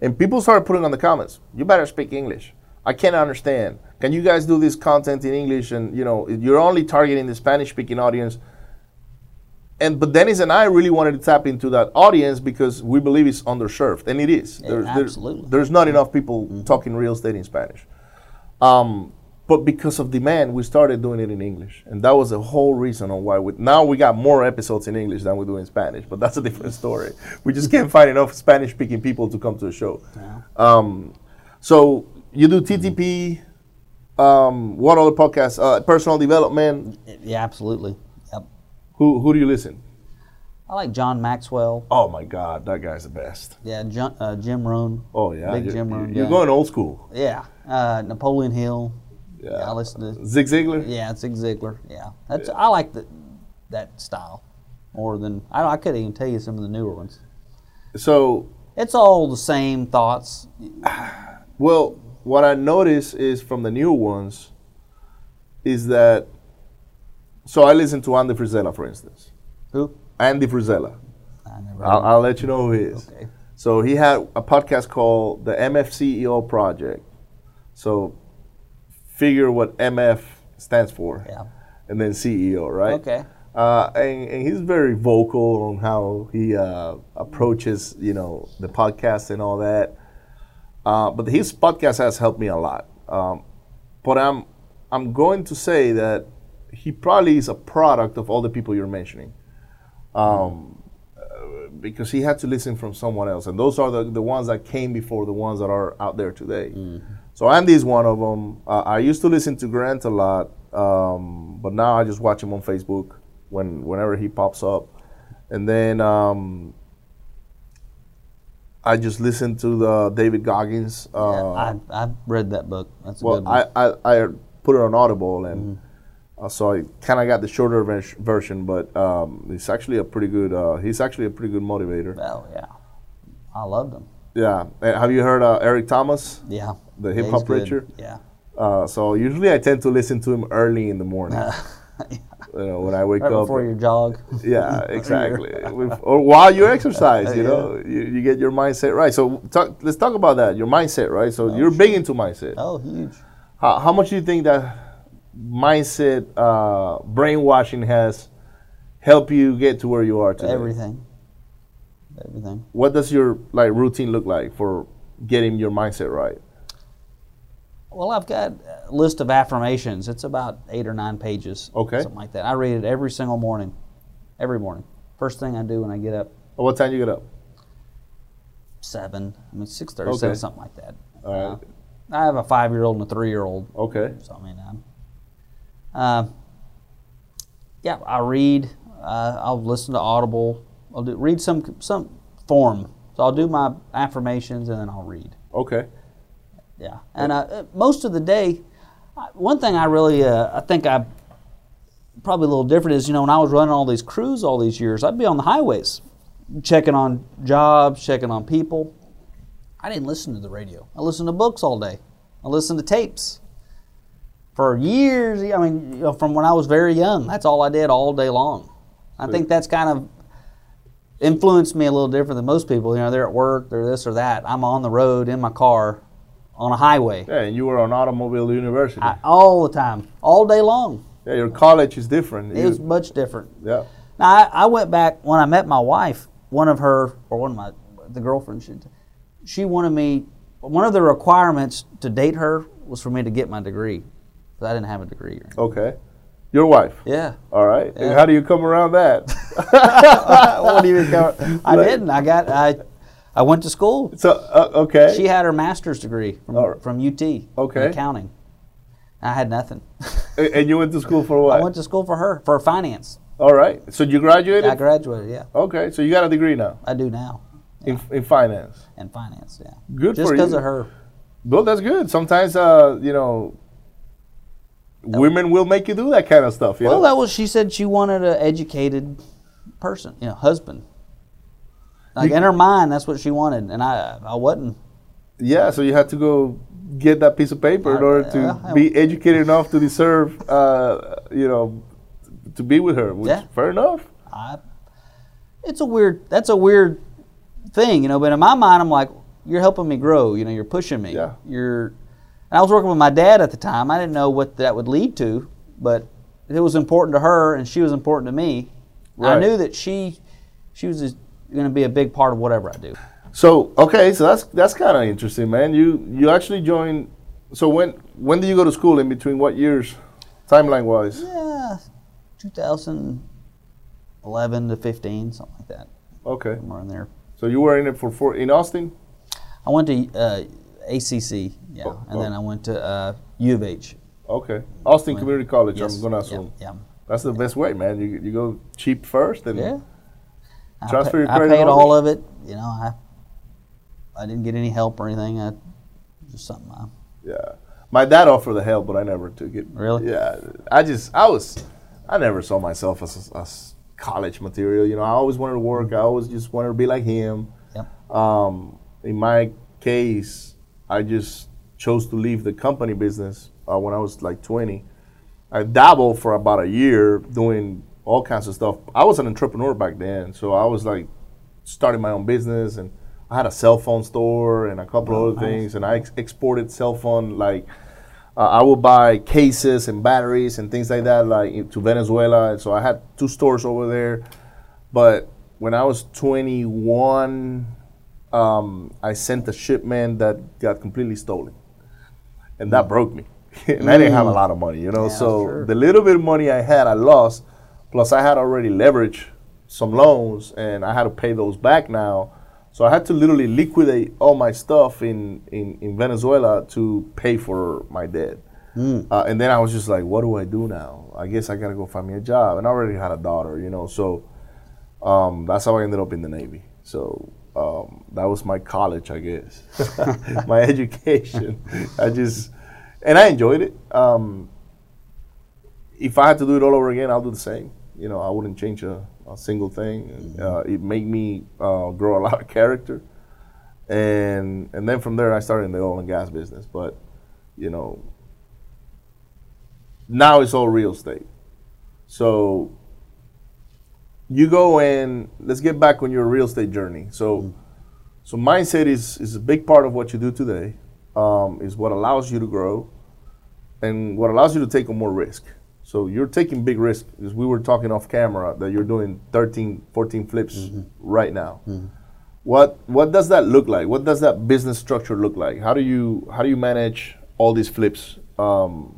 Speaker 2: and people started putting on the comments, "You better speak English. I can't understand. Can you guys do this content in English? And you know, you're only targeting the Spanish-speaking audience." And but Dennis and I really wanted to tap into that audience because we believe it's underserved, and it is.
Speaker 3: Yeah,
Speaker 2: There's, there's-
Speaker 3: absolutely.
Speaker 2: there's not enough people talking real estate in Spanish. Um, but because of demand, we started doing it in English, and that was the whole reason on why. We, now we got more episodes in English than we do in Spanish, but that's a different story. We just can't find enough Spanish-speaking people to come to the show. Um, so you do TTP. Um, what other podcasts? Uh, personal development.
Speaker 3: Yeah, absolutely.
Speaker 2: Who who do you listen?
Speaker 3: I like John Maxwell.
Speaker 2: Oh my God, that guy's the best.
Speaker 3: Yeah, Jim, uh, Jim Rohn.
Speaker 2: Oh yeah,
Speaker 3: Big Jim Rohn.
Speaker 2: You're going old school.
Speaker 3: Yeah, uh, Napoleon Hill.
Speaker 2: Yeah.
Speaker 3: I listen to.
Speaker 2: Zig Ziglar.
Speaker 3: Yeah, Zig Ziglar. Yeah, that's I like the, that style more than I. I couldn't even tell you some of the newer ones.
Speaker 2: So,
Speaker 3: It's all the same thoughts.
Speaker 2: well, what I notice is from the new ones, is that. So I listen to Andy Frisella, for instance.
Speaker 3: Who?
Speaker 2: Andy Frisella. I'll, I'll let you know who he is.
Speaker 3: Okay.
Speaker 2: So he had a podcast called the MFCEO Project. So figure what MF stands for.
Speaker 3: Yeah.
Speaker 2: And then CEO, right?
Speaker 3: Okay.
Speaker 2: Uh, and, and he's very vocal on how he uh, approaches, you know, the podcast and all that. Uh, but his podcast has helped me a lot. Um, but I'm I'm going to say that he probably is a product of all the people you're mentioning, um, because he had to listen from someone else, and those are the, the ones that came before the ones that are out there today. So Andy is one of them. Uh, I used to listen to Grant a lot, um, but now I just watch him on Facebook when whenever he pops up, and then um, I just listen to the David Goggins. Uh,
Speaker 3: Yeah, I I've read that book. That's a
Speaker 2: well. I, I, I put it on Audible, and uh, so I kind of got the shorter vers- version, but um, it's actually a pretty good. Uh, he's actually a pretty good motivator.
Speaker 3: oh yeah, I loved him.
Speaker 2: Yeah. Uh, Have you heard uh, Eric Thomas?
Speaker 3: Yeah.
Speaker 2: The hip hop preacher?
Speaker 3: Yeah.
Speaker 2: Uh, so usually I tend to listen to him early in the morning. yeah. you know, when I wake
Speaker 3: Right
Speaker 2: up.
Speaker 3: before your jog.
Speaker 2: Yeah, exactly. Or while you exercise, you know, you, you get your mindset right. So talk, let's talk about that. Your mindset, right? So you're big into mindset.
Speaker 3: Oh, huge.
Speaker 2: How, how much do you think that mindset uh, brainwashing has helped you get to where you are today?
Speaker 3: Everything. Everything.
Speaker 2: What does your like routine look like for getting your mindset right?
Speaker 3: Well, I've got a list of affirmations. It's about eight or nine pages.
Speaker 2: Okay.
Speaker 3: Something like that. I read it every single morning. Every morning. First thing I do when I get up,
Speaker 2: What time do you get up?
Speaker 3: seven. I mean, six thirty,
Speaker 2: Okay.
Speaker 3: seven, something like that.
Speaker 2: All right.
Speaker 3: Uh, I have a five-year-old and a three-year-old.
Speaker 2: Okay.
Speaker 3: So I mean, um, uh, yeah, I read. Uh, I'll listen to Audible. I'll do read some some form. So I'll do my affirmations and then I'll read.
Speaker 2: Okay.
Speaker 3: Yeah, and uh, most of the day, one thing I really uh, I think I probably a little different is you know when I was running all these crews all these years, I'd be on the highways, checking on jobs, checking on people. I didn't listen to the radio. I listened to books all day. I listened to tapes for years. I mean, you know, from when I was very young, that's all I did all day long. I think that's kind of influenced me a little different than most people. You know, they're at work, they're this or that. I'm on the road in my car on a highway
Speaker 2: Yeah, and you were on Automobile University.
Speaker 3: I, all the time, all day long.
Speaker 2: yeah, your college is different.
Speaker 3: It was much different.
Speaker 2: yeah.
Speaker 3: Now, I, I went back when I met my wife. One of her, or one of my, the girlfriends, she, she wanted me. One of the requirements to date her was for me to get my degree, because I didn't have a degree.
Speaker 2: Okay. Your wife.
Speaker 3: Yeah.
Speaker 2: All right.
Speaker 3: Yeah.
Speaker 2: how do you come around that?
Speaker 3: what do you mean? I didn't. I got. I, I went to school.
Speaker 2: so uh, okay.
Speaker 3: She had her master's degree from,
Speaker 2: right.
Speaker 3: from UT. in
Speaker 2: Okay.
Speaker 3: accounting. I had nothing.
Speaker 2: And you went to school for what?
Speaker 3: I went to school for her for finance.
Speaker 2: All right. So you graduated.
Speaker 3: I graduated. Yeah,
Speaker 2: okay. So you got a degree now
Speaker 3: I do now
Speaker 2: in, in finance.
Speaker 3: in finance. Yeah,
Speaker 2: Good
Speaker 3: just
Speaker 2: for you.
Speaker 3: Just because of her.
Speaker 2: Well, that's good. Sometimes, uh, you know, women will make you do that kind of stuff. You
Speaker 3: Well,
Speaker 2: know?
Speaker 3: that was she said she wanted an educated person, you know, husband. Like in her mind, that's what she wanted, and I I wasn't.
Speaker 2: yeah. So you had to go get that piece of paper in
Speaker 3: Uh,
Speaker 2: order to
Speaker 3: yeah, I-
Speaker 2: be educated enough to deserve, uh, you know, to be with her. Which,
Speaker 3: Yeah.
Speaker 2: Fair enough.
Speaker 3: I, it's a weird. That's a weird thing, you know. But in my mind, I'm like, you're helping me grow. You know, you're pushing me.
Speaker 2: Yeah.
Speaker 3: You're. And I was working with my dad at the time. I didn't know what that would lead to, but it was important to her, and she was important to me. I knew that she, she was going to be a big part of whatever I do.
Speaker 2: So okay, so that's that's kind of interesting, man. You you actually joined. So when when did you go to school? In between what years, timeline wise?
Speaker 3: Yeah, 2011 to 15, something like that,
Speaker 2: Okay.
Speaker 3: somewhere in there.
Speaker 2: So you were in it for four in Austin.
Speaker 3: I went to uh, ACC, yeah,
Speaker 2: Oh,
Speaker 3: and then
Speaker 2: oh.
Speaker 3: I went to uh, U of H.
Speaker 2: Okay. Austin Community College.
Speaker 3: Yes,
Speaker 2: I'm gonna
Speaker 3: yeah,
Speaker 2: assume.
Speaker 3: Yeah.
Speaker 2: That's the best way, man. You you go cheap first and
Speaker 3: Yeah. I
Speaker 2: Transfer
Speaker 3: pa-
Speaker 2: your
Speaker 3: I
Speaker 2: credit
Speaker 3: paid
Speaker 2: over?
Speaker 3: all of it. You know, I I didn't get any help or anything. I just something I
Speaker 2: yeah. My dad offered the help, but I never took it.
Speaker 3: Really?
Speaker 2: Yeah. I just I was I never saw myself as as college material. You know, I always wanted to work. I always just wanted to be like him.
Speaker 3: Yep.
Speaker 2: Um, in my case, I just chose to leave the company business uh, when I was like 20. I dabbled for about a year doing all kinds of stuff. I was an entrepreneur back then, so I was like starting my own business, and I had a cell phone store and a couple
Speaker 3: Oh,
Speaker 2: other things, and I ex- exported cell phone like. Uh, I would buy cases and batteries and things like that, like to Venezuela. And so I had two stores over there. But when I was 21, um, I sent a shipment that got completely stolen, and that broke me. and I didn't have a lot of money, you know.
Speaker 3: Mm. Yeah,
Speaker 2: so
Speaker 3: sure.
Speaker 2: the little bit of money I had, I lost. Plus, I had already leveraged some loans, and I had to pay those back now. So I had to literally liquidate all my stuff in, in, in Venezuela to pay for my debt.
Speaker 3: Mm.
Speaker 2: Uh, and then I was just like, what do I do now? I guess I gotta go find me a job. And I already had a daughter, you know. So um, that's how I ended up in the Navy. So um, that was my college, I guess, my education. I just, and I enjoyed it. Um, if I had to do it all over again, I'll do the same. You know, I wouldn't change a, a single thing. Uh, it made me uh, grow a lot of character, and and then from there I started in the oil and gas business. But you know, now it's all real estate. So you go and Let's get back on your real estate journey. So, so mindset is is a big part of what you do today. Um, is what allows you to grow, and what allows you to take on more risk. So you're taking big risk. Because we were talking off camera that you're doing 13, 14 flips right now. What what does that look like? What does that business structure look like? How do you how do you manage all these flips? Um,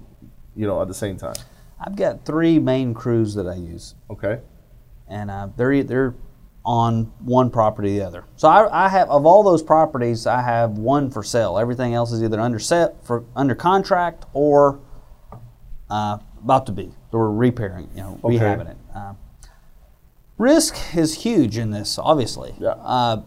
Speaker 2: you know, at the same time.
Speaker 3: I've got three main crews that I use,
Speaker 2: Okay.
Speaker 3: And uh, they're they're on one property or the other. So I, I have of all those properties, I have one for sale. Everything else is either under set for under contract or uh, about to be. So we're repairing, you know,
Speaker 2: Okay.
Speaker 3: rehabbing it. Uh, risk is huge in this, obviously.
Speaker 2: Yeah.
Speaker 3: Uh,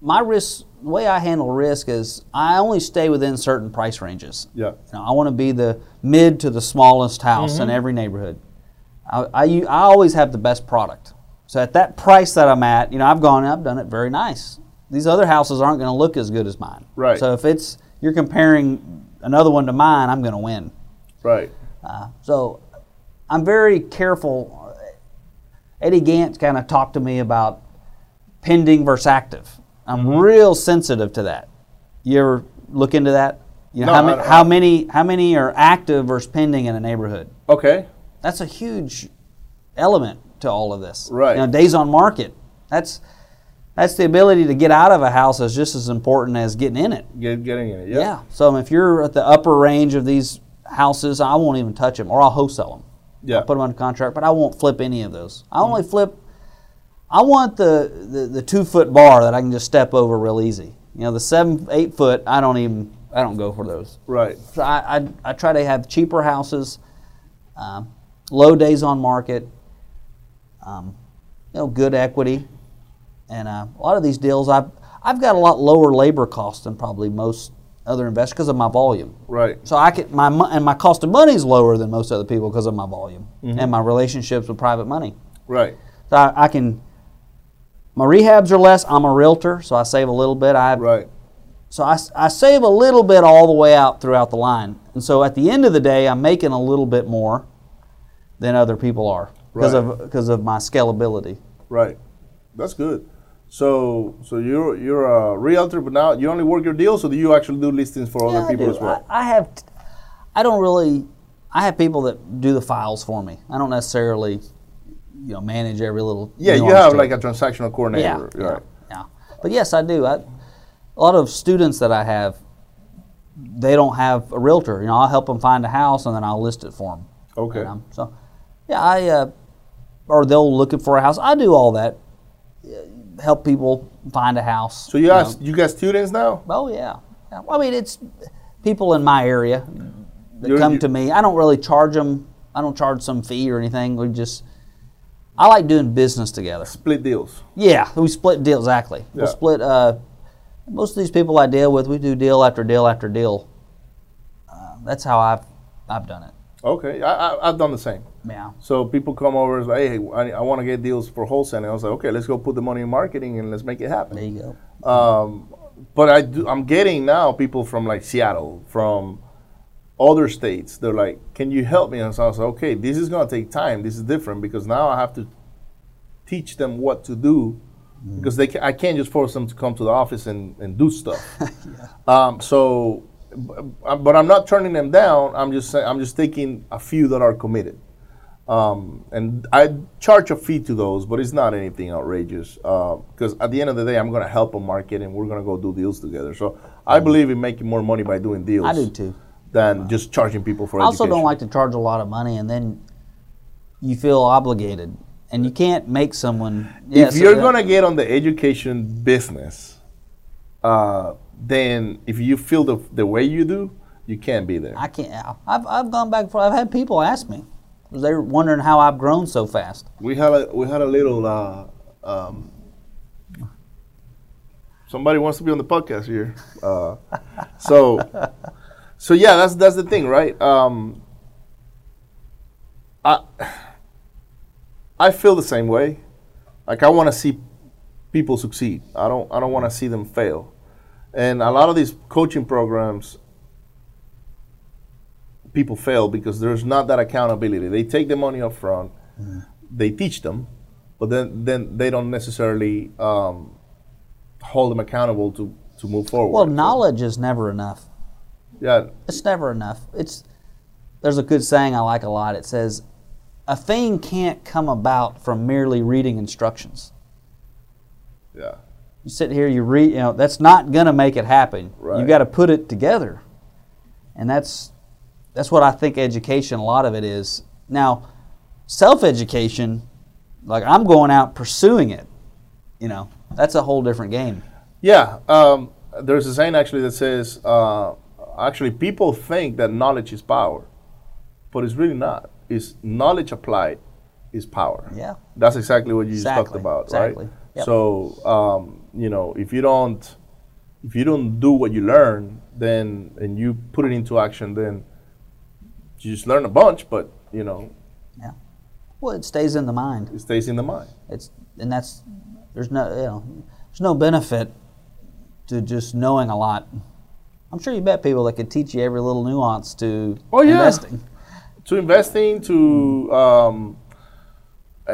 Speaker 3: my risk, the way I handle risk is I only stay within certain price ranges.
Speaker 2: Yeah.
Speaker 3: You know, I want to be the mid to the smallest house in every neighborhood. I, I, I always have the best product. So at that price that I'm at, you know, I've gone, and I've done it very nice. These other houses aren't going to look as good as mine.
Speaker 2: Right.
Speaker 3: So if it's you're comparing another one to mine, I'm going to win.
Speaker 2: Right.
Speaker 3: Uh, so I'm very careful. Eddie Gant kind of talked to me about pending versus active. I'm real sensitive to that. You ever look into that? You know,
Speaker 2: No,
Speaker 3: how, many, how many how many are active versus pending in a neighborhood?
Speaker 2: Okay.
Speaker 3: That's a huge element to all of this.
Speaker 2: Right.
Speaker 3: You know, days on market. That's that's the ability to get out of a house is just as important as getting in it.
Speaker 2: Get, getting in it. Yeah.
Speaker 3: Yeah. So if you're at the upper range of these houses, I won't even touch them, or I'll wholesale them.
Speaker 2: Yeah.
Speaker 3: I'll put them under contract, but I won't flip any of those. I only flip. I want the, the the two foot bar that I can just step over real easy. You know, the seven eight foot, I don't even I don't go for those.
Speaker 2: Right.
Speaker 3: So I, I, I try to have cheaper houses, um, low days on market, um, you know, good equity, and uh, a lot of these deals I've I've got a lot lower labor costs than probably most other investors because of my volume.
Speaker 2: Right.
Speaker 3: So I can my and my cost of money is lower than most other people because of my volume and my relationships with private money.
Speaker 2: Right.
Speaker 3: So I, I can. My rehabs are less. I'm a realtor, so I save a little bit. I
Speaker 2: Right.
Speaker 3: so I, I save a little bit all the way out throughout the line. And so at the end of the day, I'm making a little bit more than other people are because
Speaker 2: Right.
Speaker 3: of because of my scalability.
Speaker 2: Right. That's good. So so you're you're a realtor, but now you only work your deals, or do you actually do listings for
Speaker 3: Yeah,
Speaker 2: other people as well?
Speaker 3: I, I have t- I don't really I have people that do the files for me. I don't necessarily you know manage every little
Speaker 2: yeah, you have like a transactional coordinator.
Speaker 3: yeah,
Speaker 2: Right.
Speaker 3: yeah, yeah. But yes, I do. I, a lot of students that I have, they don't have a realtor. You know, I'll help them find a house and then I'll list it for them.
Speaker 2: Okay.
Speaker 3: You know, so, yeah, I uh, or they'll looking for a house. I do all that. Help people find a house.
Speaker 2: So you
Speaker 3: know.
Speaker 2: ask you got students now?
Speaker 3: Oh yeah. yeah. Well, I mean, it's people in my area that
Speaker 2: You're-
Speaker 3: come
Speaker 2: you-
Speaker 3: to me. I don't really charge them. I don't charge some fee or anything. We just I like doing business together.
Speaker 2: Split deals.
Speaker 3: Yeah, we split deals exactly. We'll split. Uh, most of these people I deal with, we do deal after deal after deal. Uh, that's how I've I've done it.
Speaker 2: Okay. I, I I've done the same.
Speaker 3: Yeah.
Speaker 2: So people come over and say, hey, I, I want to get deals for wholesaling. I was like, okay, let's go put the money in marketing and let's make it happen.
Speaker 3: There you go.
Speaker 2: Um, but I do, I'm getting now people from like Seattle, from other states. They're like, "Can you help me?" And so I was like, "Okay, this is gonna take time. This is different because now I have to teach them what to do because they ca- I can't just force them to come to the office and, and do stuff. um, so, but I'm not turning them down. I'm just saying I'm just taking a few that are committed. Um, and I charge a fee to those, but it's not anything outrageous. Because at the end of the day, I'm going to help them market, and we're going to go do deals together. So I believe in making more money by doing deals.
Speaker 3: I do too.
Speaker 2: Than just charging people for
Speaker 3: I also
Speaker 2: education.
Speaker 3: don't like to charge a lot of money and then you feel obligated and you can't make someone. Yeah,
Speaker 2: if
Speaker 3: so
Speaker 2: you're going to get on the education business, uh, then if you feel the, the way you do, you can't be there.
Speaker 3: I can't. I've I've gone back. For, I've had people ask me. They're wondering how I've grown so fast.
Speaker 2: we had a we had a little. Uh, um, somebody wants to be on the podcast here, uh, so so yeah, that's that's the thing, right? Um, I I feel the same way. Like I want to see people succeed. I don't I don't want to see them fail. And a lot of these coaching programs, people fail because there's not that accountability. They take the money up front, they teach them, but then then they don't necessarily um, hold them accountable to to move forward.
Speaker 3: Well,
Speaker 2: So,
Speaker 3: knowledge is never enough.
Speaker 2: yeah,
Speaker 3: It's never enough. It's there's a good saying I like a lot. It says, "A thing can't come about from merely reading instructions."
Speaker 2: yeah,
Speaker 3: You sit here, you read. You know, that's not gonna make it happen.
Speaker 2: Right.
Speaker 3: You got to put it together, and that's that's what I think education. A lot of it is now self-education. Like I'm going out pursuing it. You know, that's a whole different game.
Speaker 2: yeah. Um, there's a saying actually that says, uh, actually, people think that knowledge is power, but it's really not. It's knowledge applied is power.
Speaker 3: Yeah.
Speaker 2: That's exactly what you just talked about,
Speaker 3: exactly.
Speaker 2: right?
Speaker 3: Yep.
Speaker 2: So, um, you know, if you don't, if you don't do what you learn, then and you put it into action, then you just learn a bunch, but you know,
Speaker 3: Yeah. Well, it stays in the mind.
Speaker 2: it stays in the mind.
Speaker 3: It's and that's there's no you know there's no benefit to just knowing a lot. I'm sure you bet people that could teach you every little nuance to
Speaker 2: Oh, yeah.
Speaker 3: investing.
Speaker 2: To investing, to um,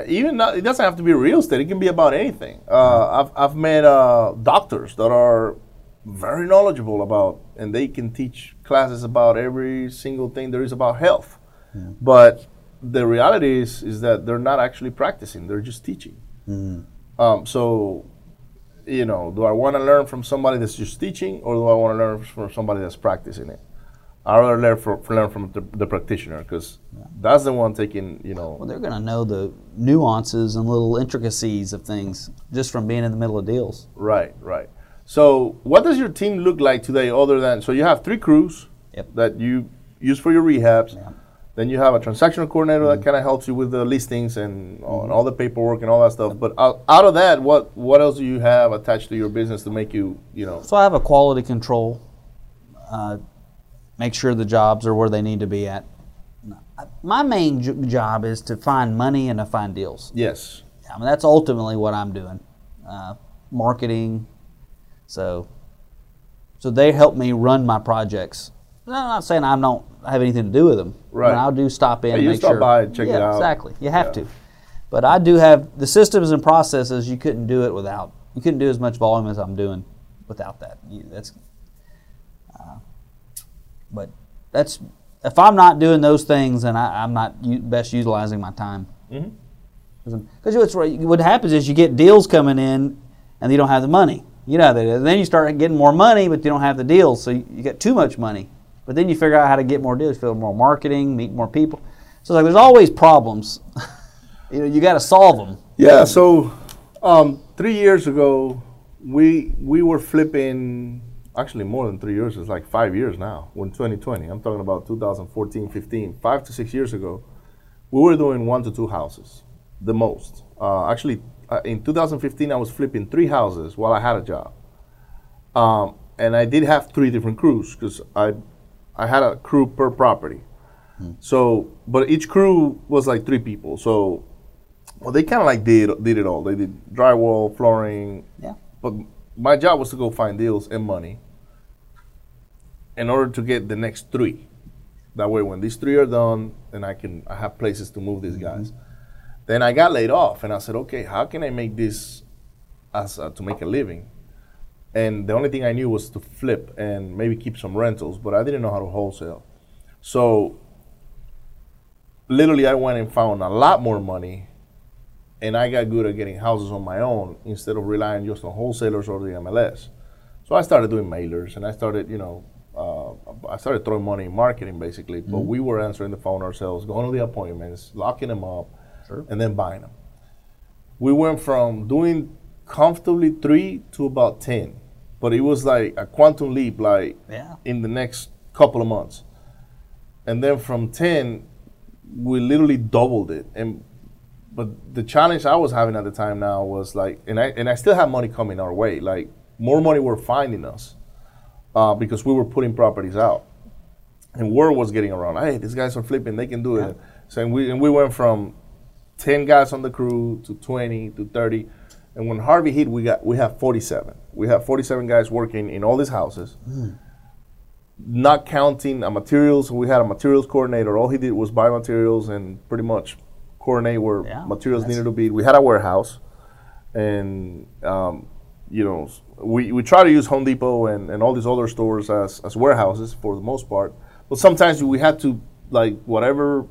Speaker 2: even not, it doesn't have to be real estate. It can be about anything. Uh, I've I've met uh, doctors that are very knowledgeable about, and they can teach classes about every single thing there is about health. But the reality is is that they're not actually practicing; they're just teaching. Um, so, you know, do I want to learn from somebody that's just teaching, or do I want to learn from somebody that's practicing it? I rather learn from, learn from the, the practitioner because that's the one taking, you know.
Speaker 3: Well, they're going to know the nuances and little intricacies of things just from being in the middle of deals.
Speaker 2: Right, right. So, what does your team look like today, other than so you have three crews
Speaker 3: Yep.
Speaker 2: that you use for your rehabs.
Speaker 3: Yeah.
Speaker 2: Then you have a transactional coordinator
Speaker 3: Mm-hmm.
Speaker 2: that kind of helps you with the listings and, and all the paperwork and all that stuff. But out, out of that, what what else do you have attached to your business to make you, you know?
Speaker 3: So I have a quality control, uh, make sure the jobs are where they need to be at. My main j- job is to find money and to find deals.
Speaker 2: Yes.
Speaker 3: I mean, that's ultimately what I'm doing. Uh, marketing. So, so they help me run my projects. I'm not saying I don't have anything to do with them. I mean,
Speaker 2: Right.
Speaker 3: I'll do stop in.
Speaker 2: Yeah,
Speaker 3: and
Speaker 2: you
Speaker 3: make
Speaker 2: stop
Speaker 3: sure.
Speaker 2: by and check it
Speaker 3: yeah,
Speaker 2: out.
Speaker 3: Exactly. You have
Speaker 2: Yeah.
Speaker 3: to. But I do have the systems and processes. You couldn't do it without. You couldn't do as much volume as I'm doing without that. You, that's. But that's if I'm not doing those things, then I, I'm not u- best utilizing my time. Because what's right, what happens is you get deals coming in, and you don't have the money. You know that. Then you start getting more money, but you don't have the deals, so you, you get too much money. But then you figure out how to get more deals, feel more marketing, meet more people. So it's like there's always problems. you know, you got to solve them.
Speaker 2: Yeah. So, um, three years ago, we we were flipping. Actually, more than three years. It's like five years now. When 2020, I'm talking about 2014, 15, five to six years ago, we were doing one to two houses, the most. Uh, actually, uh, in 2015, I was flipping three houses while I had a job. Um, and I did have three different crews because I, I had a crew per property. So, but each crew was like three people. So, well, they kind of like did did it all. They did drywall, flooring.
Speaker 3: Yeah.
Speaker 2: But my job was to go find deals and money in order to get the next three. That way, when these three are done, then I can I have places to move these guys. Then I got laid off, and I said, okay, how can I make this as uh, to make a living? And the only thing I knew was to flip and maybe keep some rentals, but I didn't know how to wholesale. So literally, I went and found a lot more money, and I got good at getting houses on my own instead of relying just on wholesalers or the MLS. So I started doing mailers, and I started, you know, uh, I started throwing money in marketing basically. But we were answering the phone ourselves, going to the appointments, locking them up, and then buying them. We went from doing comfortably three to about ten, but it was like a quantum leap, like
Speaker 3: Yeah.
Speaker 2: in the next couple of months. And then from ten, we literally doubled it. And but the challenge I was having at the time now was like, and I and I still have money coming our way. Like more money were finding us uh, because we were putting properties out, and word was getting around. Hey, these guys are flipping; they can do it. So and we and we went from ten guys on the crew to twenty to thirty, and when Harvey hit, we got we have forty seven. We have forty seven guys working in all these houses not counting uh, materials. We had a materials coordinator. All he did was buy materials and pretty much coordinate where
Speaker 3: Yeah,
Speaker 2: materials needed to be. We had a warehouse, and um, you know, we, we try to use Home Depot and, and all these other stores as, as warehouses for the most part. But sometimes we had to like whatever,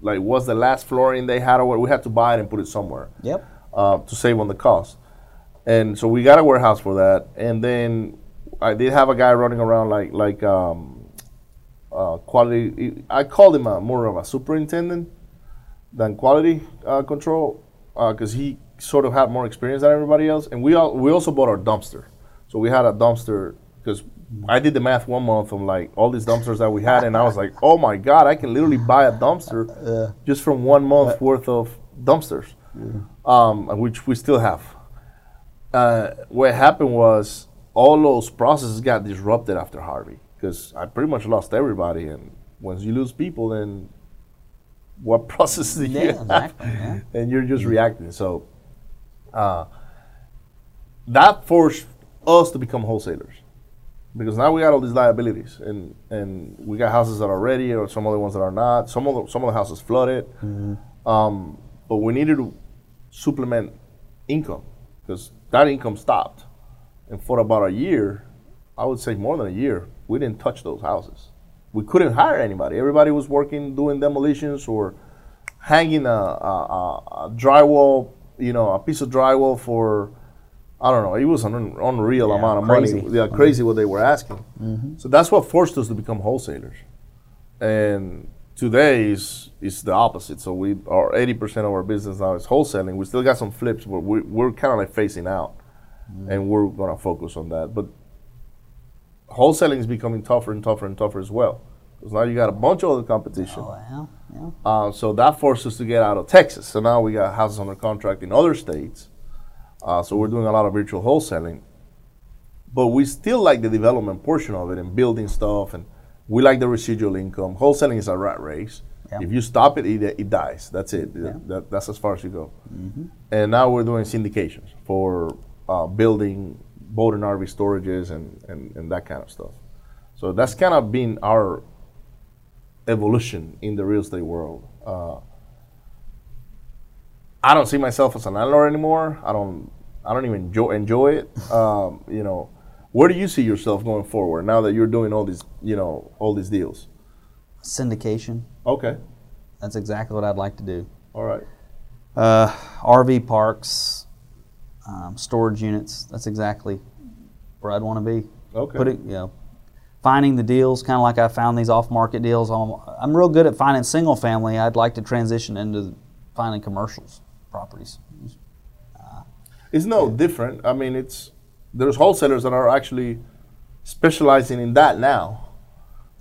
Speaker 2: like was the last flooring they had or what, we had to buy it and put it somewhere
Speaker 3: Yep.
Speaker 2: uh, to save on the cost. And so we got a warehouse for that. And then I did have a guy running around like like um, uh, quality. I called him a, more of a superintendent than quality uh, control because he sort of had more experience than everybody else. And we all, we also bought our dumpster. So we had a dumpster because I did the math one month on like all these dumpsters that we had, and I was like, oh my god, I can literally buy a dumpster just from one month worth of dumpsters, um, which we still have. Uh, what happened was all those processes got disrupted after Harvey because I pretty much lost everybody, and once you lose people, then what process do you
Speaker 3: Yeah,
Speaker 2: have?
Speaker 3: exactly, yeah.
Speaker 2: and you're just reacting. So uh, that forced us to become wholesalers because now we got all these liabilities, and and we got houses that are ready, or some other ones that are not. Some of the, some of the houses flooded. Um, but we needed to supplement income because that income stopped. And for about a year, I would say more than a year, we didn't touch those houses. We couldn't hire anybody. Everybody was working doing demolitions or hanging a, a, a drywall, you know, a piece of drywall for I don't know. It was an unreal
Speaker 3: Yeah,
Speaker 2: amount of
Speaker 3: crazy.
Speaker 2: money. Yeah, crazy what they were asking. Mm-hmm. So that's what forced us to become wholesalers. And today is is the opposite. So we are eighty percent of our business now is wholesaling. We still got some flips, but we, we're kind of like phasing out, mm-hmm. and we're gonna focus on that. But wholesaling is becoming tougher and tougher and tougher as well. Because now you got a bunch of other competition.
Speaker 3: Oh, yeah, yeah.
Speaker 2: Uh, so that forced us to get out of Texas. So now we got houses under contract in other states. Uh, so we're doing a lot of virtual wholesaling. But we still like the development portion of it and building stuff, and we like the residual income. Wholesaling is a rat race.
Speaker 3: Yeah.
Speaker 2: If you stop it, it, it dies. That's it. That, that's as far as you go. And now we're doing syndications for uh, building boat and RV storages and, and, and that kind of stuff. So that's kind of been our evolution in the real estate world. Uh, I don't see myself as an landlord anymore. I don't. I don't even enjoy enjoy it. Um, you know, where do you see yourself going forward now that you're doing all these, you know, all these deals?
Speaker 3: Syndication.
Speaker 2: Okay.
Speaker 3: That's exactly what I'd like to do.
Speaker 2: All right.
Speaker 3: Uh, RV parks, um, storage units. That's exactly where I'd want to be.
Speaker 2: Okay.
Speaker 3: Put it, you know, finding the deals, kind of like I found these off-market deals. I'm, I'm real good at finding single family. I'd like to transition into finding commercials properties.
Speaker 2: It's no different. I mean, it's there's wholesalers that are actually specializing in that now.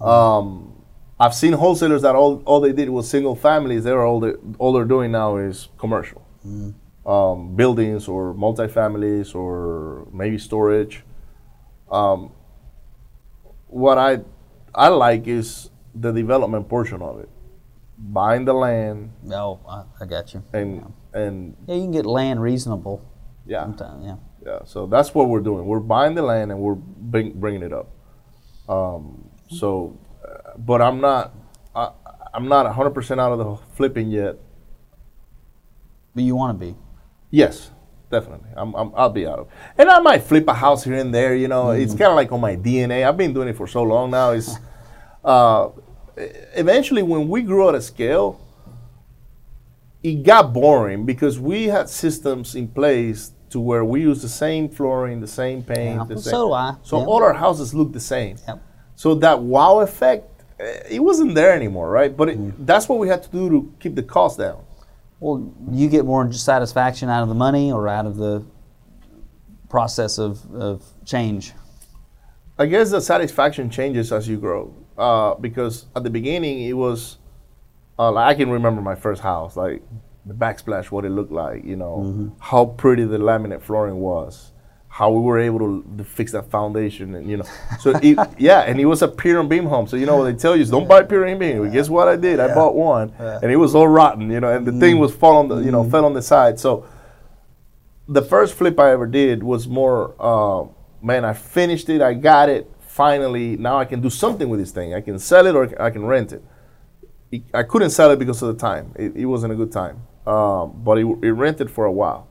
Speaker 2: Um, I've seen wholesalers that all, all they did was single families. They're all they, all they're doing now is commercial, um, buildings or multifamilies or maybe storage. Um, what I I like is the development portion of it, buying the land
Speaker 3: Oh, I, I got you.
Speaker 2: and and
Speaker 3: Yeah, you can get land reasonable.
Speaker 2: yeah.
Speaker 3: Sometime, yeah.
Speaker 2: Yeah, so that's what we're doing. We're buying the land and we're bring, bringing it up. Um, so, but I'm not, I, I'm not 100% out of the flipping yet.
Speaker 3: But you want to be.
Speaker 2: Yes, definitely. I'm, I'm, I'll be out of. And I might flip a house here and there. You know, it's kind of like on my DNA. I've been doing it for so long now. It's uh, eventually when we grew out of scale, it got boring because we had systems in place to where we use the same flooring, the same paint,
Speaker 3: Yeah,
Speaker 2: the same.
Speaker 3: so do I.
Speaker 2: So
Speaker 3: Yeah.
Speaker 2: all our houses look the same.
Speaker 3: Yep.
Speaker 2: So that wow effect, eh, it wasn't there anymore, right? But
Speaker 3: Mm.
Speaker 2: that's what we had to do to keep the cost down.
Speaker 3: Well, you get more satisfaction out of the money or out of the process of, of change.
Speaker 2: I guess the satisfaction changes as you grow. Uh, because at the beginning, it was, uh, like I can remember my first house, like the backsplash, what it looked like, you know, how pretty the laminate flooring was, how we were able to, to fix that foundation, and you know, so it, yeah, and it was a pier and beam home. So you know what they tell you is don't buy pier and beam. Well, guess what I did? I bought one, and it was all rotten, you know, and the thing was fall on the, you know, fell on the side. So the first flip I ever did was more, uh, man, I finished it, I got it, finally, now I can do something with this thing. I can sell it or I can rent it. It- I couldn't sell it because of the time. It, it wasn't a good time. Um, but it, it rented for a while.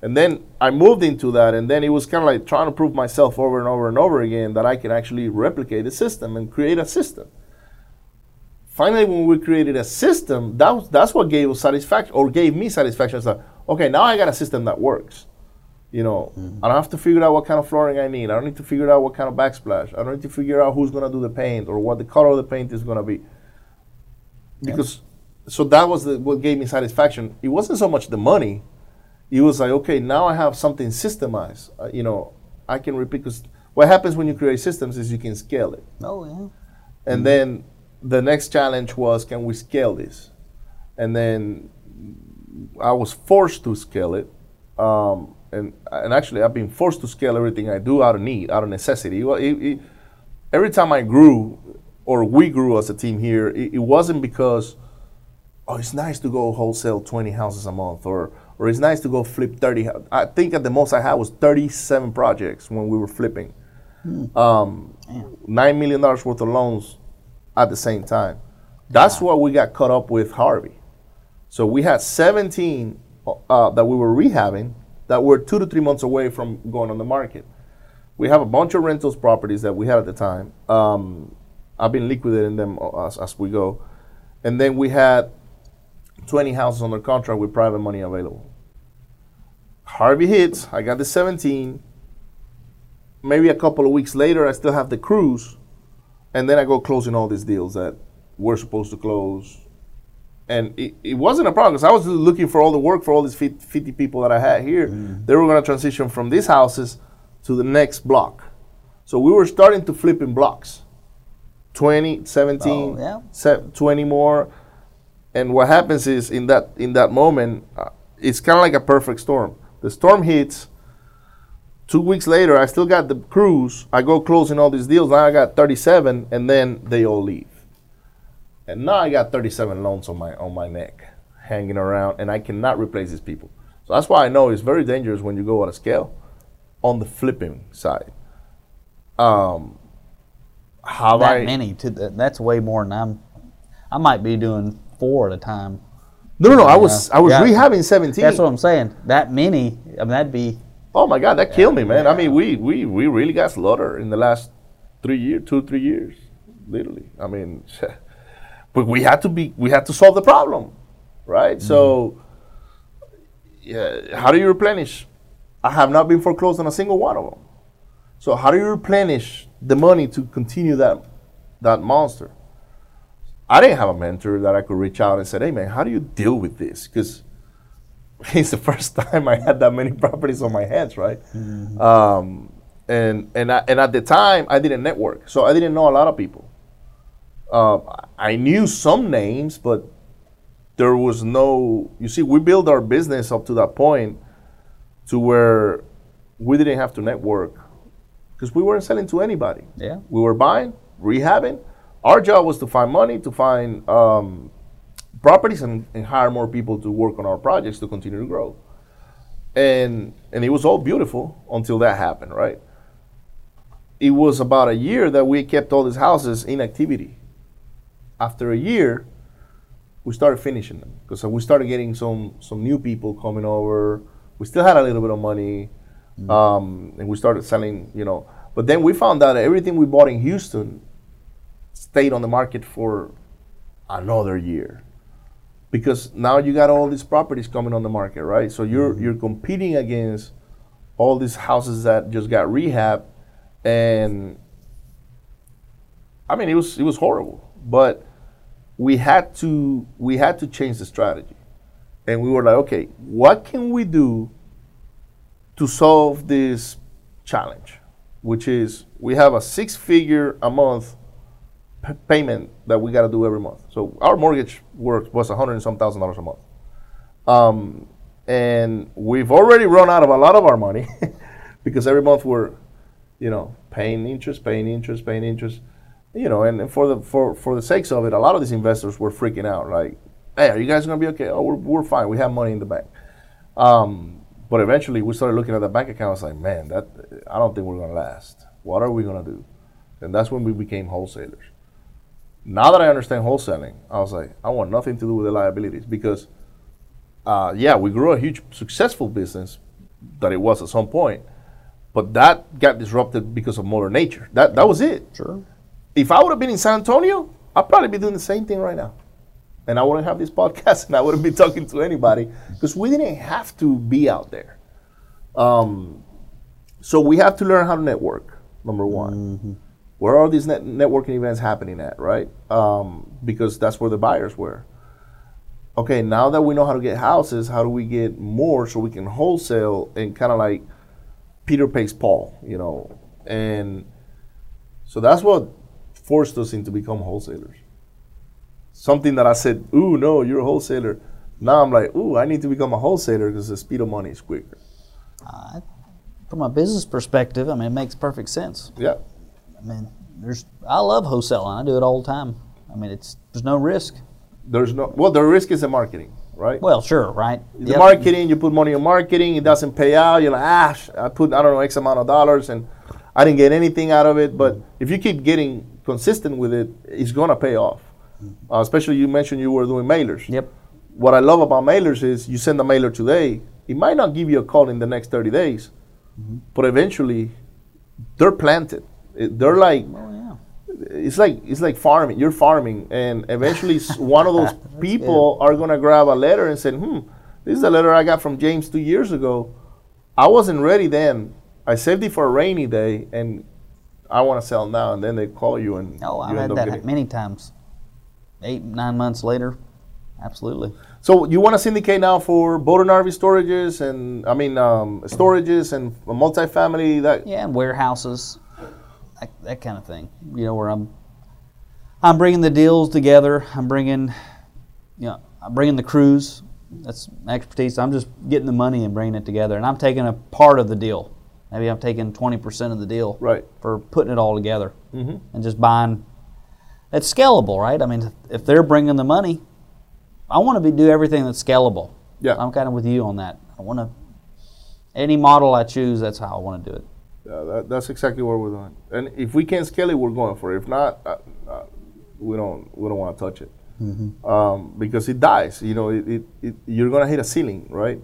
Speaker 2: And then I moved into that, and then it was kind of like trying to prove myself over and over and over again that I can actually replicate the system and create a system. Finally, when we created a system, that was, that's what gave us satisfaction, or gave me satisfaction. It's like, okay, now I got a system that works. You know, mm-hmm. I don't have to figure out what kind of flooring I need. I don't need to figure out what kind of backsplash. I don't need to figure out who's gonna do the paint or what the color of the paint is gonna be. Because, so that was the, what gave me satisfaction. It wasn't so much the money. It was like, okay, now I have something systemized. Uh, you know, I can repeat. Because what happens when you create systems is you can scale it.
Speaker 3: Oh, yeah.
Speaker 2: And then the next challenge was, can we scale this? And then I was forced to scale it. Um, and, and actually, I've been forced to scale everything I do out of need, out of necessity. Well, it- it- every time I grew, or we grew as a team here, it, it wasn't because, oh, it's nice to go wholesale 20 houses a month, or, or it's nice to go flip 30. I think at the most I had was 37 projects when we were flipping. Um, $9 million worth of loans at the same time. That's what we got caught up with Harvey. So we had 17 uh, that we were rehabbing that were two to three months away from going on the market. We have a bunch of rentals properties that we had at the time. Um, I've been liquidating them as, as we go. And then we had 20 houses under contract with private money available. Harvey hits, I got the 17. Maybe a couple of weeks later, I still have the crews. And then I go closing all these deals that we're supposed to close. And it, it wasn't a problem because I was looking for all the work for all these 50 people that I had here. Mm. They were going to transition from these houses to the next block. So we were starting to flip in blocks 20, 17, oh, yeah. 20 more. And what happens is in that, in that moment, uh, it's kind of like a perfect storm. The storm hits. Two weeks later, I still got the crews. I go closing all these deals. Now I got 37, and then they all leave. And now I got 37 loans on my on my neck, hanging around, and I cannot replace these people. So that's why I know it's very dangerous when you go on a scale on the flipping side. Um,
Speaker 3: how that I, many to the, that's way more than I'm. I might be doing four at a time.
Speaker 2: No, no, no. I was I was yeah. rehabbing 17.
Speaker 3: That's what I'm saying. That many. I mean, that'd be.
Speaker 2: Oh my God, that yeah, killed me, man. Yeah. I mean, we we we really got slaughtered in the last three years, two three years, literally. I mean. but we had to be we had to solve the problem, right? Mm. So, yeah, how do you replenish? I have not been foreclosed on a single one of them. So how do you replenish the money to continue that that monster? I didn't have a mentor that I could reach out and say, "Hey, man, how do you deal with this?" Because it's the first time I had that many properties on my hands, right? Mm-hmm. Um, and and I, and at the time, I didn't network, so I didn't know a lot of people. Uh, I knew some names, but there was no. You see, we built our business up to that point to where we didn't have to network because we weren't selling to anybody.
Speaker 3: Yeah,
Speaker 2: we were buying, rehabbing. Our job was to find money, to find um, properties, and, and hire more people to work on our projects to continue to grow. And and it was all beautiful until that happened, right? It was about a year that we kept all these houses in activity after a year, we started finishing them because we started getting some some new people coming over. We still had a little bit of money, mm-hmm. um, and we started selling. You know, but then we found out that everything we bought in Houston stayed on the market for another year. Because now you got all these properties coming on the market, right? So you're mm-hmm. you're competing against all these houses that just got rehab, and I mean it was it was horrible, but we had to we had to change the strategy, and we were like, okay, what can we do to solve this challenge, which is we have a six-figure a month payment that we got to do every month. So our mortgage work was a hundred and some thousand dollars a month, um, and we've already run out of a lot of our money because every month we're, you know, paying interest, paying interest, paying interest you know, and for the for for the sakes of it, a lot of these investors were freaking out. Like, hey, are you guys gonna be okay? Oh, we're, we're fine. We have money in the bank. Um, but eventually, we started looking at the bank account. It's like, man, that I don't think we're gonna last. What are we gonna do? And that's when we became wholesalers. Now that I understand wholesaling, I was like, I want nothing to do with the liabilities because, uh, yeah, we grew a huge successful business that it was at some point, but that got disrupted because of Mother Nature. That that was it.
Speaker 3: Sure
Speaker 2: if I would have been in San Antonio, I'd probably be doing the same thing right now. And I wouldn't have this podcast and I wouldn't be talking to anybody because we didn't have to be out there. Um, so we have to learn how to network, number one. Mm-hmm. Where are these net- networking events happening at, right? Um, because that's where the buyers were. Okay, now that we know how to get houses, how do we get more so we can wholesale and kind of like Peter pays Paul, you know? And so that's what forced us into become wholesalers. Something that I said, ooh, no, you're a wholesaler. Now I'm like, ooh, I need to become a wholesaler because the speed of money is quicker.
Speaker 3: Uh, from a business perspective, I mean, it makes perfect sense.
Speaker 2: Yeah.
Speaker 3: I mean, there's I love wholesaling. I do it all the time. I mean, it's there's no risk.
Speaker 2: There's no well, the risk is the marketing, right?
Speaker 3: Well, sure, right.
Speaker 2: The yep. marketing, you put money in marketing, it doesn't pay out. You're like, ah, I put I don't know X amount of dollars and I didn't get anything out of it. But if you keep getting consistent with it, it's gonna pay off. Uh, especially you mentioned you were doing mailers.
Speaker 3: Yep.
Speaker 2: what I love about mailers is you send a mailer today, it might not give you a call in the next 30 days, but eventually they're planted. They're like
Speaker 3: Oh yeah.
Speaker 2: it's like it's like farming. You're farming, and eventually one of those people are gonna grab a letter and say, "Hmm, this is a letter I got from James two years ago. I wasn't ready then. I saved it for a rainy day, and I want to sell now." And then they call you, and
Speaker 3: Oh, I've had that many times. Eight, nine months later, absolutely.
Speaker 2: So you want to syndicate now for boat and RV storages, and I mean um, storages and multifamily. That
Speaker 3: Yeah, and warehouses, that, that kind of thing. You know, where I'm, I'm bringing the deals together. I'm bringing, you know, I'm bringing the crews. That's my expertise. I'm just getting the money and bringing it together, and I'm taking a part of the deal. Maybe I'm taking 20% of the deal
Speaker 2: Right.
Speaker 3: for putting it all together mm-hmm. and just buying. It's scalable, right? I mean, if they're bringing the money, I want to be do everything that's scalable.
Speaker 2: Yeah.
Speaker 3: I'm kind of with you on that. I want to. Any model I choose, that's how I want to do it.
Speaker 2: That, that's exactly what we're doing. And if we can scale it, we're going for it. If not, uh, uh, we don't we don't want to touch it um, because it dies. You know, it, it, it, you're gonna hit a ceiling, right?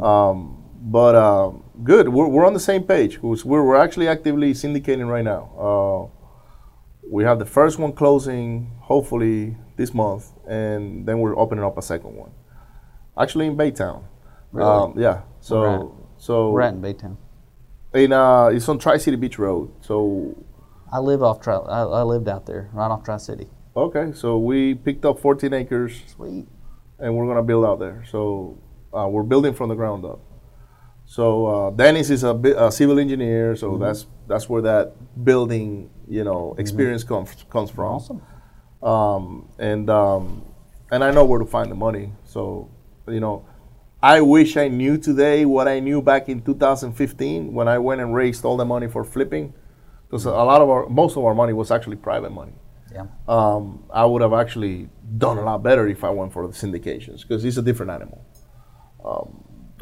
Speaker 2: Um, but um, good, we're, we're on the same page. We're, we're actually actively syndicating right now. Uh, we have the first one closing hopefully this month, and then we're opening up a second one. Actually in Baytown.
Speaker 3: Really?
Speaker 2: Um, yeah. So
Speaker 3: at?
Speaker 2: so
Speaker 3: We're at in Baytown.
Speaker 2: In uh, it's on Tri City Beach Road. So
Speaker 3: I lived off Tri. I, I lived out there, right off Tri City.
Speaker 2: okay, so we picked up 14 acres
Speaker 3: Sweet.
Speaker 2: and we're gonna build out there. So uh, we're building from the ground up. So uh, Dennis is a, bi- a civil engineer, so
Speaker 3: Mm-hmm.
Speaker 2: that's that's where that building you know experience comes comes from.
Speaker 3: Awesome.
Speaker 2: Um, and um, and I know where to find the money. So you know, I wish I knew today what I knew back in 2015 when I went and raised all the money for flipping, because a lot of our most of our money was actually private money.
Speaker 3: Yeah.
Speaker 2: Um, I would have actually done a lot better if I went for the syndications because it's a different animal.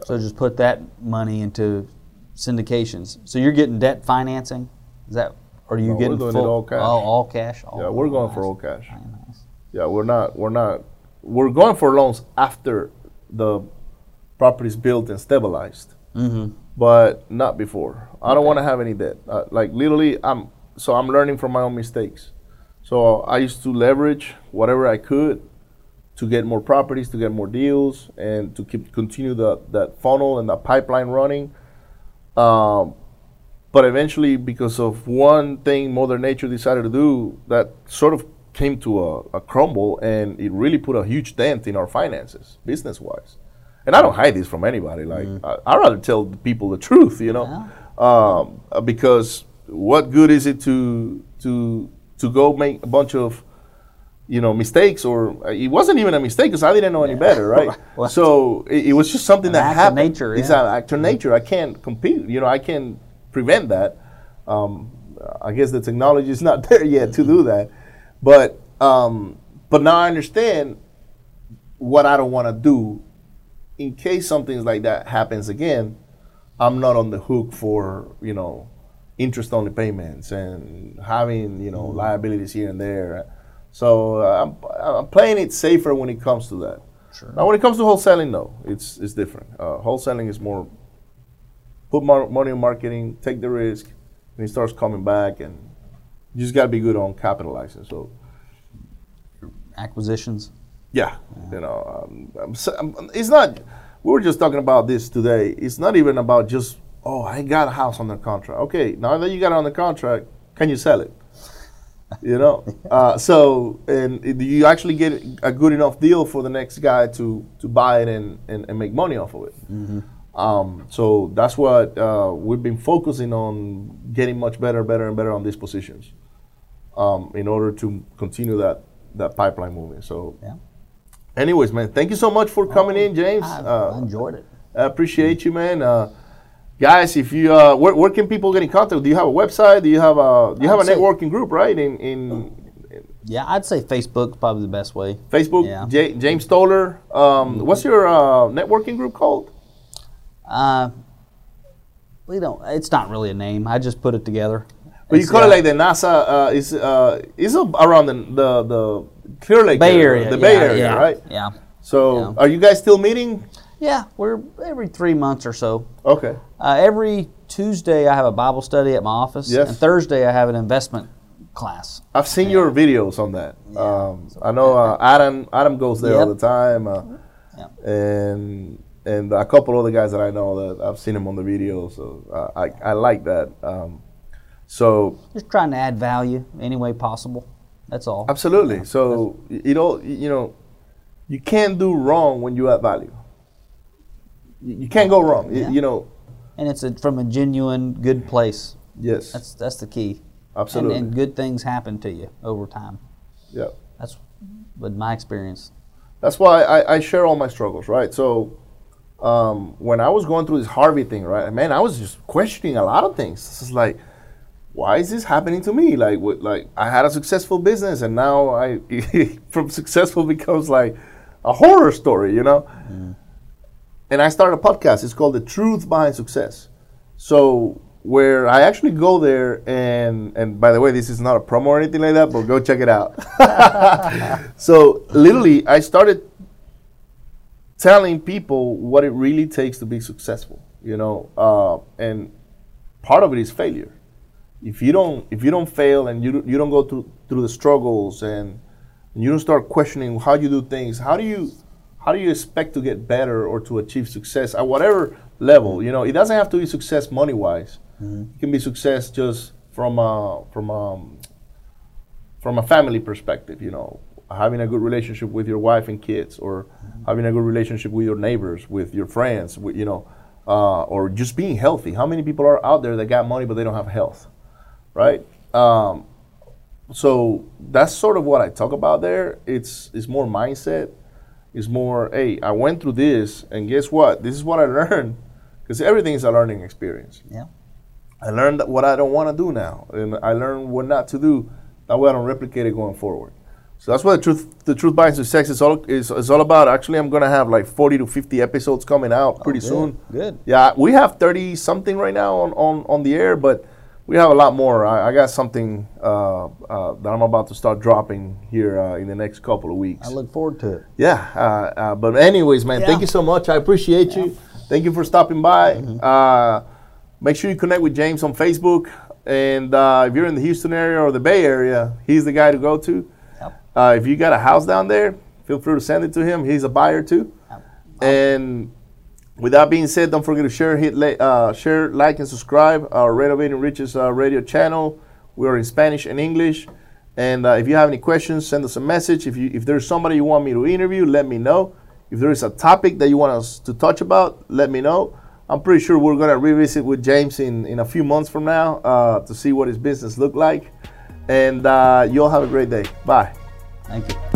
Speaker 3: So just put that money into syndications. So you're getting debt financing. Is that? Or are you
Speaker 2: No, we're
Speaker 3: getting
Speaker 2: doing it
Speaker 3: full,
Speaker 2: all cash.
Speaker 3: Oh, all cash. Oh,
Speaker 2: Yeah, we're going for all cash.
Speaker 3: Nice.
Speaker 2: Yeah, we're not we're not we're going for loans after the property's built and stabilized.
Speaker 3: Mm-hmm.
Speaker 2: but not before. I don't want to have any debt. Uh, like literally, I'm so I'm learning from my own mistakes. So I used to leverage whatever I could to get more properties, to get more deals, and to keep continue the that funnel and that pipeline running. Um, but eventually, because of one thing Mother Nature decided to do, that sort of came to a, a crumble, and it really put a huge dent in our finances, business wise. And I don't hide this from anybody. Like I, I rather tell people the truth, you know, um, uh, because what good is it to to to go make a bunch of you know mistakes or uh, it wasn't even a mistake because I didn't know any better, right?
Speaker 3: Well,
Speaker 2: so it, it was just something that happened.
Speaker 3: nature,
Speaker 2: It's
Speaker 3: yeah.
Speaker 2: an act of nature. I can't compete. You know, I can't prevent that. Um, I guess the technology is not there yet to do that, but um, but now I understand what I don't want to do in case something like that happens again. I'm not on the hook for you know interest only payments and having you know liabilities here and there. So uh, I'm, I'm playing it safer when it comes to that.
Speaker 3: Sure.
Speaker 2: Now, when it comes to wholesaling, no, it's it's different. Uh, wholesaling is more put mar- money in marketing, take the risk, and it starts coming back, and you just got to be good on capitalizing. So
Speaker 3: Acquisitions.
Speaker 2: Yeah, you know, um, I'm, I'm- it's not. We were just talking about this today. It's not even about just oh, I got a house under contract. Okay, now that you got it under contract, can you sell it? You know, uh, so and do you actually get a good enough deal for the next guy to to buy it and and, and make money off of it? Um, so that's what uh, we've been focusing on, getting much better, better, and better on these positions, um, in order to continue that that pipeline moving. So.
Speaker 3: Yeah.
Speaker 2: Anyways, man, thank you so much for coming in, James.
Speaker 3: I, I
Speaker 2: Uh,
Speaker 3: enjoyed it.
Speaker 2: I appreciate you, man. Uh, guys, if you uh, where, where can people get in contact? Do you have a website? Do you have a do you have a
Speaker 3: I'd say-
Speaker 2: networking group, right? In in
Speaker 3: Yeah, I'd say Facebook's probably the best way.
Speaker 2: Facebook,
Speaker 3: Yeah.
Speaker 2: J- James Stoller. Um, what's your uh, networking group called?
Speaker 3: Uh, we don't. It's not really a name. I just put it together.
Speaker 2: But you call it like the NASA uh, is uh, is around the the, the Clear Lake
Speaker 3: Bay
Speaker 2: area,
Speaker 3: Area.
Speaker 2: the Bay
Speaker 3: yeah,
Speaker 2: Area,
Speaker 3: yeah,
Speaker 2: right?
Speaker 3: Yeah.
Speaker 2: So,
Speaker 3: Yeah.
Speaker 2: are you guys still meeting?
Speaker 3: Yeah, we're every three months or so.
Speaker 2: Okay.
Speaker 3: Uh, every Tuesday, I have a Bible study at my office,
Speaker 2: Yes.
Speaker 3: and Thursday, I have an investment class.
Speaker 2: I've seen your videos on that. Um, I know uh, Adam. Adam goes there all the time, uh,
Speaker 3: Yep.
Speaker 2: and and a couple other guys that I know that I've seen him on the videos. So uh, I I like that. Um, so
Speaker 3: Just trying to add value any way possible. That's all.
Speaker 2: absolutely. So y- you know you know you can't do wrong when you add value. You, can't go wrong.
Speaker 3: Yeah.
Speaker 2: You know.
Speaker 3: And it's a, from a genuine, good place.
Speaker 2: Yes.
Speaker 3: That's that's the key.
Speaker 2: absolutely.
Speaker 3: And, and good things happen to you over time.
Speaker 2: yeah.
Speaker 3: That's with my experience.
Speaker 2: That's why I, I share all my struggles, right? So um, when I was going through this Harvey thing, right, man, I was just questioning a lot of things. It's like, why is this happening to me? Like, what, like I had a successful business, and now I, from successful becomes like a horror story, you know. And I started a podcast. It's called The Truth Behind Success. So where I actually go there, and and by the way, this is not a promo or anything like that, but go check it out. so literally, I started telling people what it really takes to be successful. You know, uh, and part of it is failure. If you don't, if you don't fail and you don't- you don't go through through the struggles and, and you don't start questioning how you do things, how do you how do you expect to get better or to achieve success at whatever level? You know, it doesn't have to be success money wise. It can be success just from a from um from a family perspective. You know, having a good relationship with your wife and kids, or having a good relationship with your neighbors, with your friends. With, you know, uh, or just being healthy. How many people are out there that got money but they don't have health, right? Um, so that's sort of what I talk about there. It's it's more mindset. It's more, hey, I went through this, and guess what? This is what I learned, because everything is a learning experience.
Speaker 3: Yeah.
Speaker 2: I learned what I don't want to do now, and I learned what not to do. That way, I don't replicate it going forward. So that's what the truth, the truth behind success is all is, is all about. Actually, I'm gonna have like 40 to 50 episodes coming out pretty
Speaker 3: good,
Speaker 2: soon.
Speaker 3: good.
Speaker 2: Yeah, we have 30 something right now on, on, on the air, but we have a lot more. I, I got something uh, uh, that I'm about to start dropping here uh, in the next couple of weeks.
Speaker 3: I look forward to it.
Speaker 2: Yeah, uh, uh, but anyways, man,
Speaker 3: Yeah.
Speaker 2: thank you so much. I appreciate you. Thank you for stopping by.
Speaker 3: Mm-hmm.
Speaker 2: Uh, make sure you connect with James on Facebook, and uh, if you're in the Houston area or the Bay Area, he's the guy to go to.
Speaker 3: Yep.
Speaker 2: Uh, if you got a house down there, feel free to send it to him. He's a buyer too. Yep. And with that being said, don't forget to share, hit, uh, share, like, and subscribe our Renovating Riches uh, radio channel. We are in Spanish and English. And uh, if you have any questions, send us a message. If you if there's somebody you want me to interview, let me know. If there is a topic that you want us to touch about, let me know. I'm pretty sure we're gonna revisit with James in, in a few months from now uh, to see what his business look like. And uh, you all have a great day. Bye.
Speaker 3: Thank you.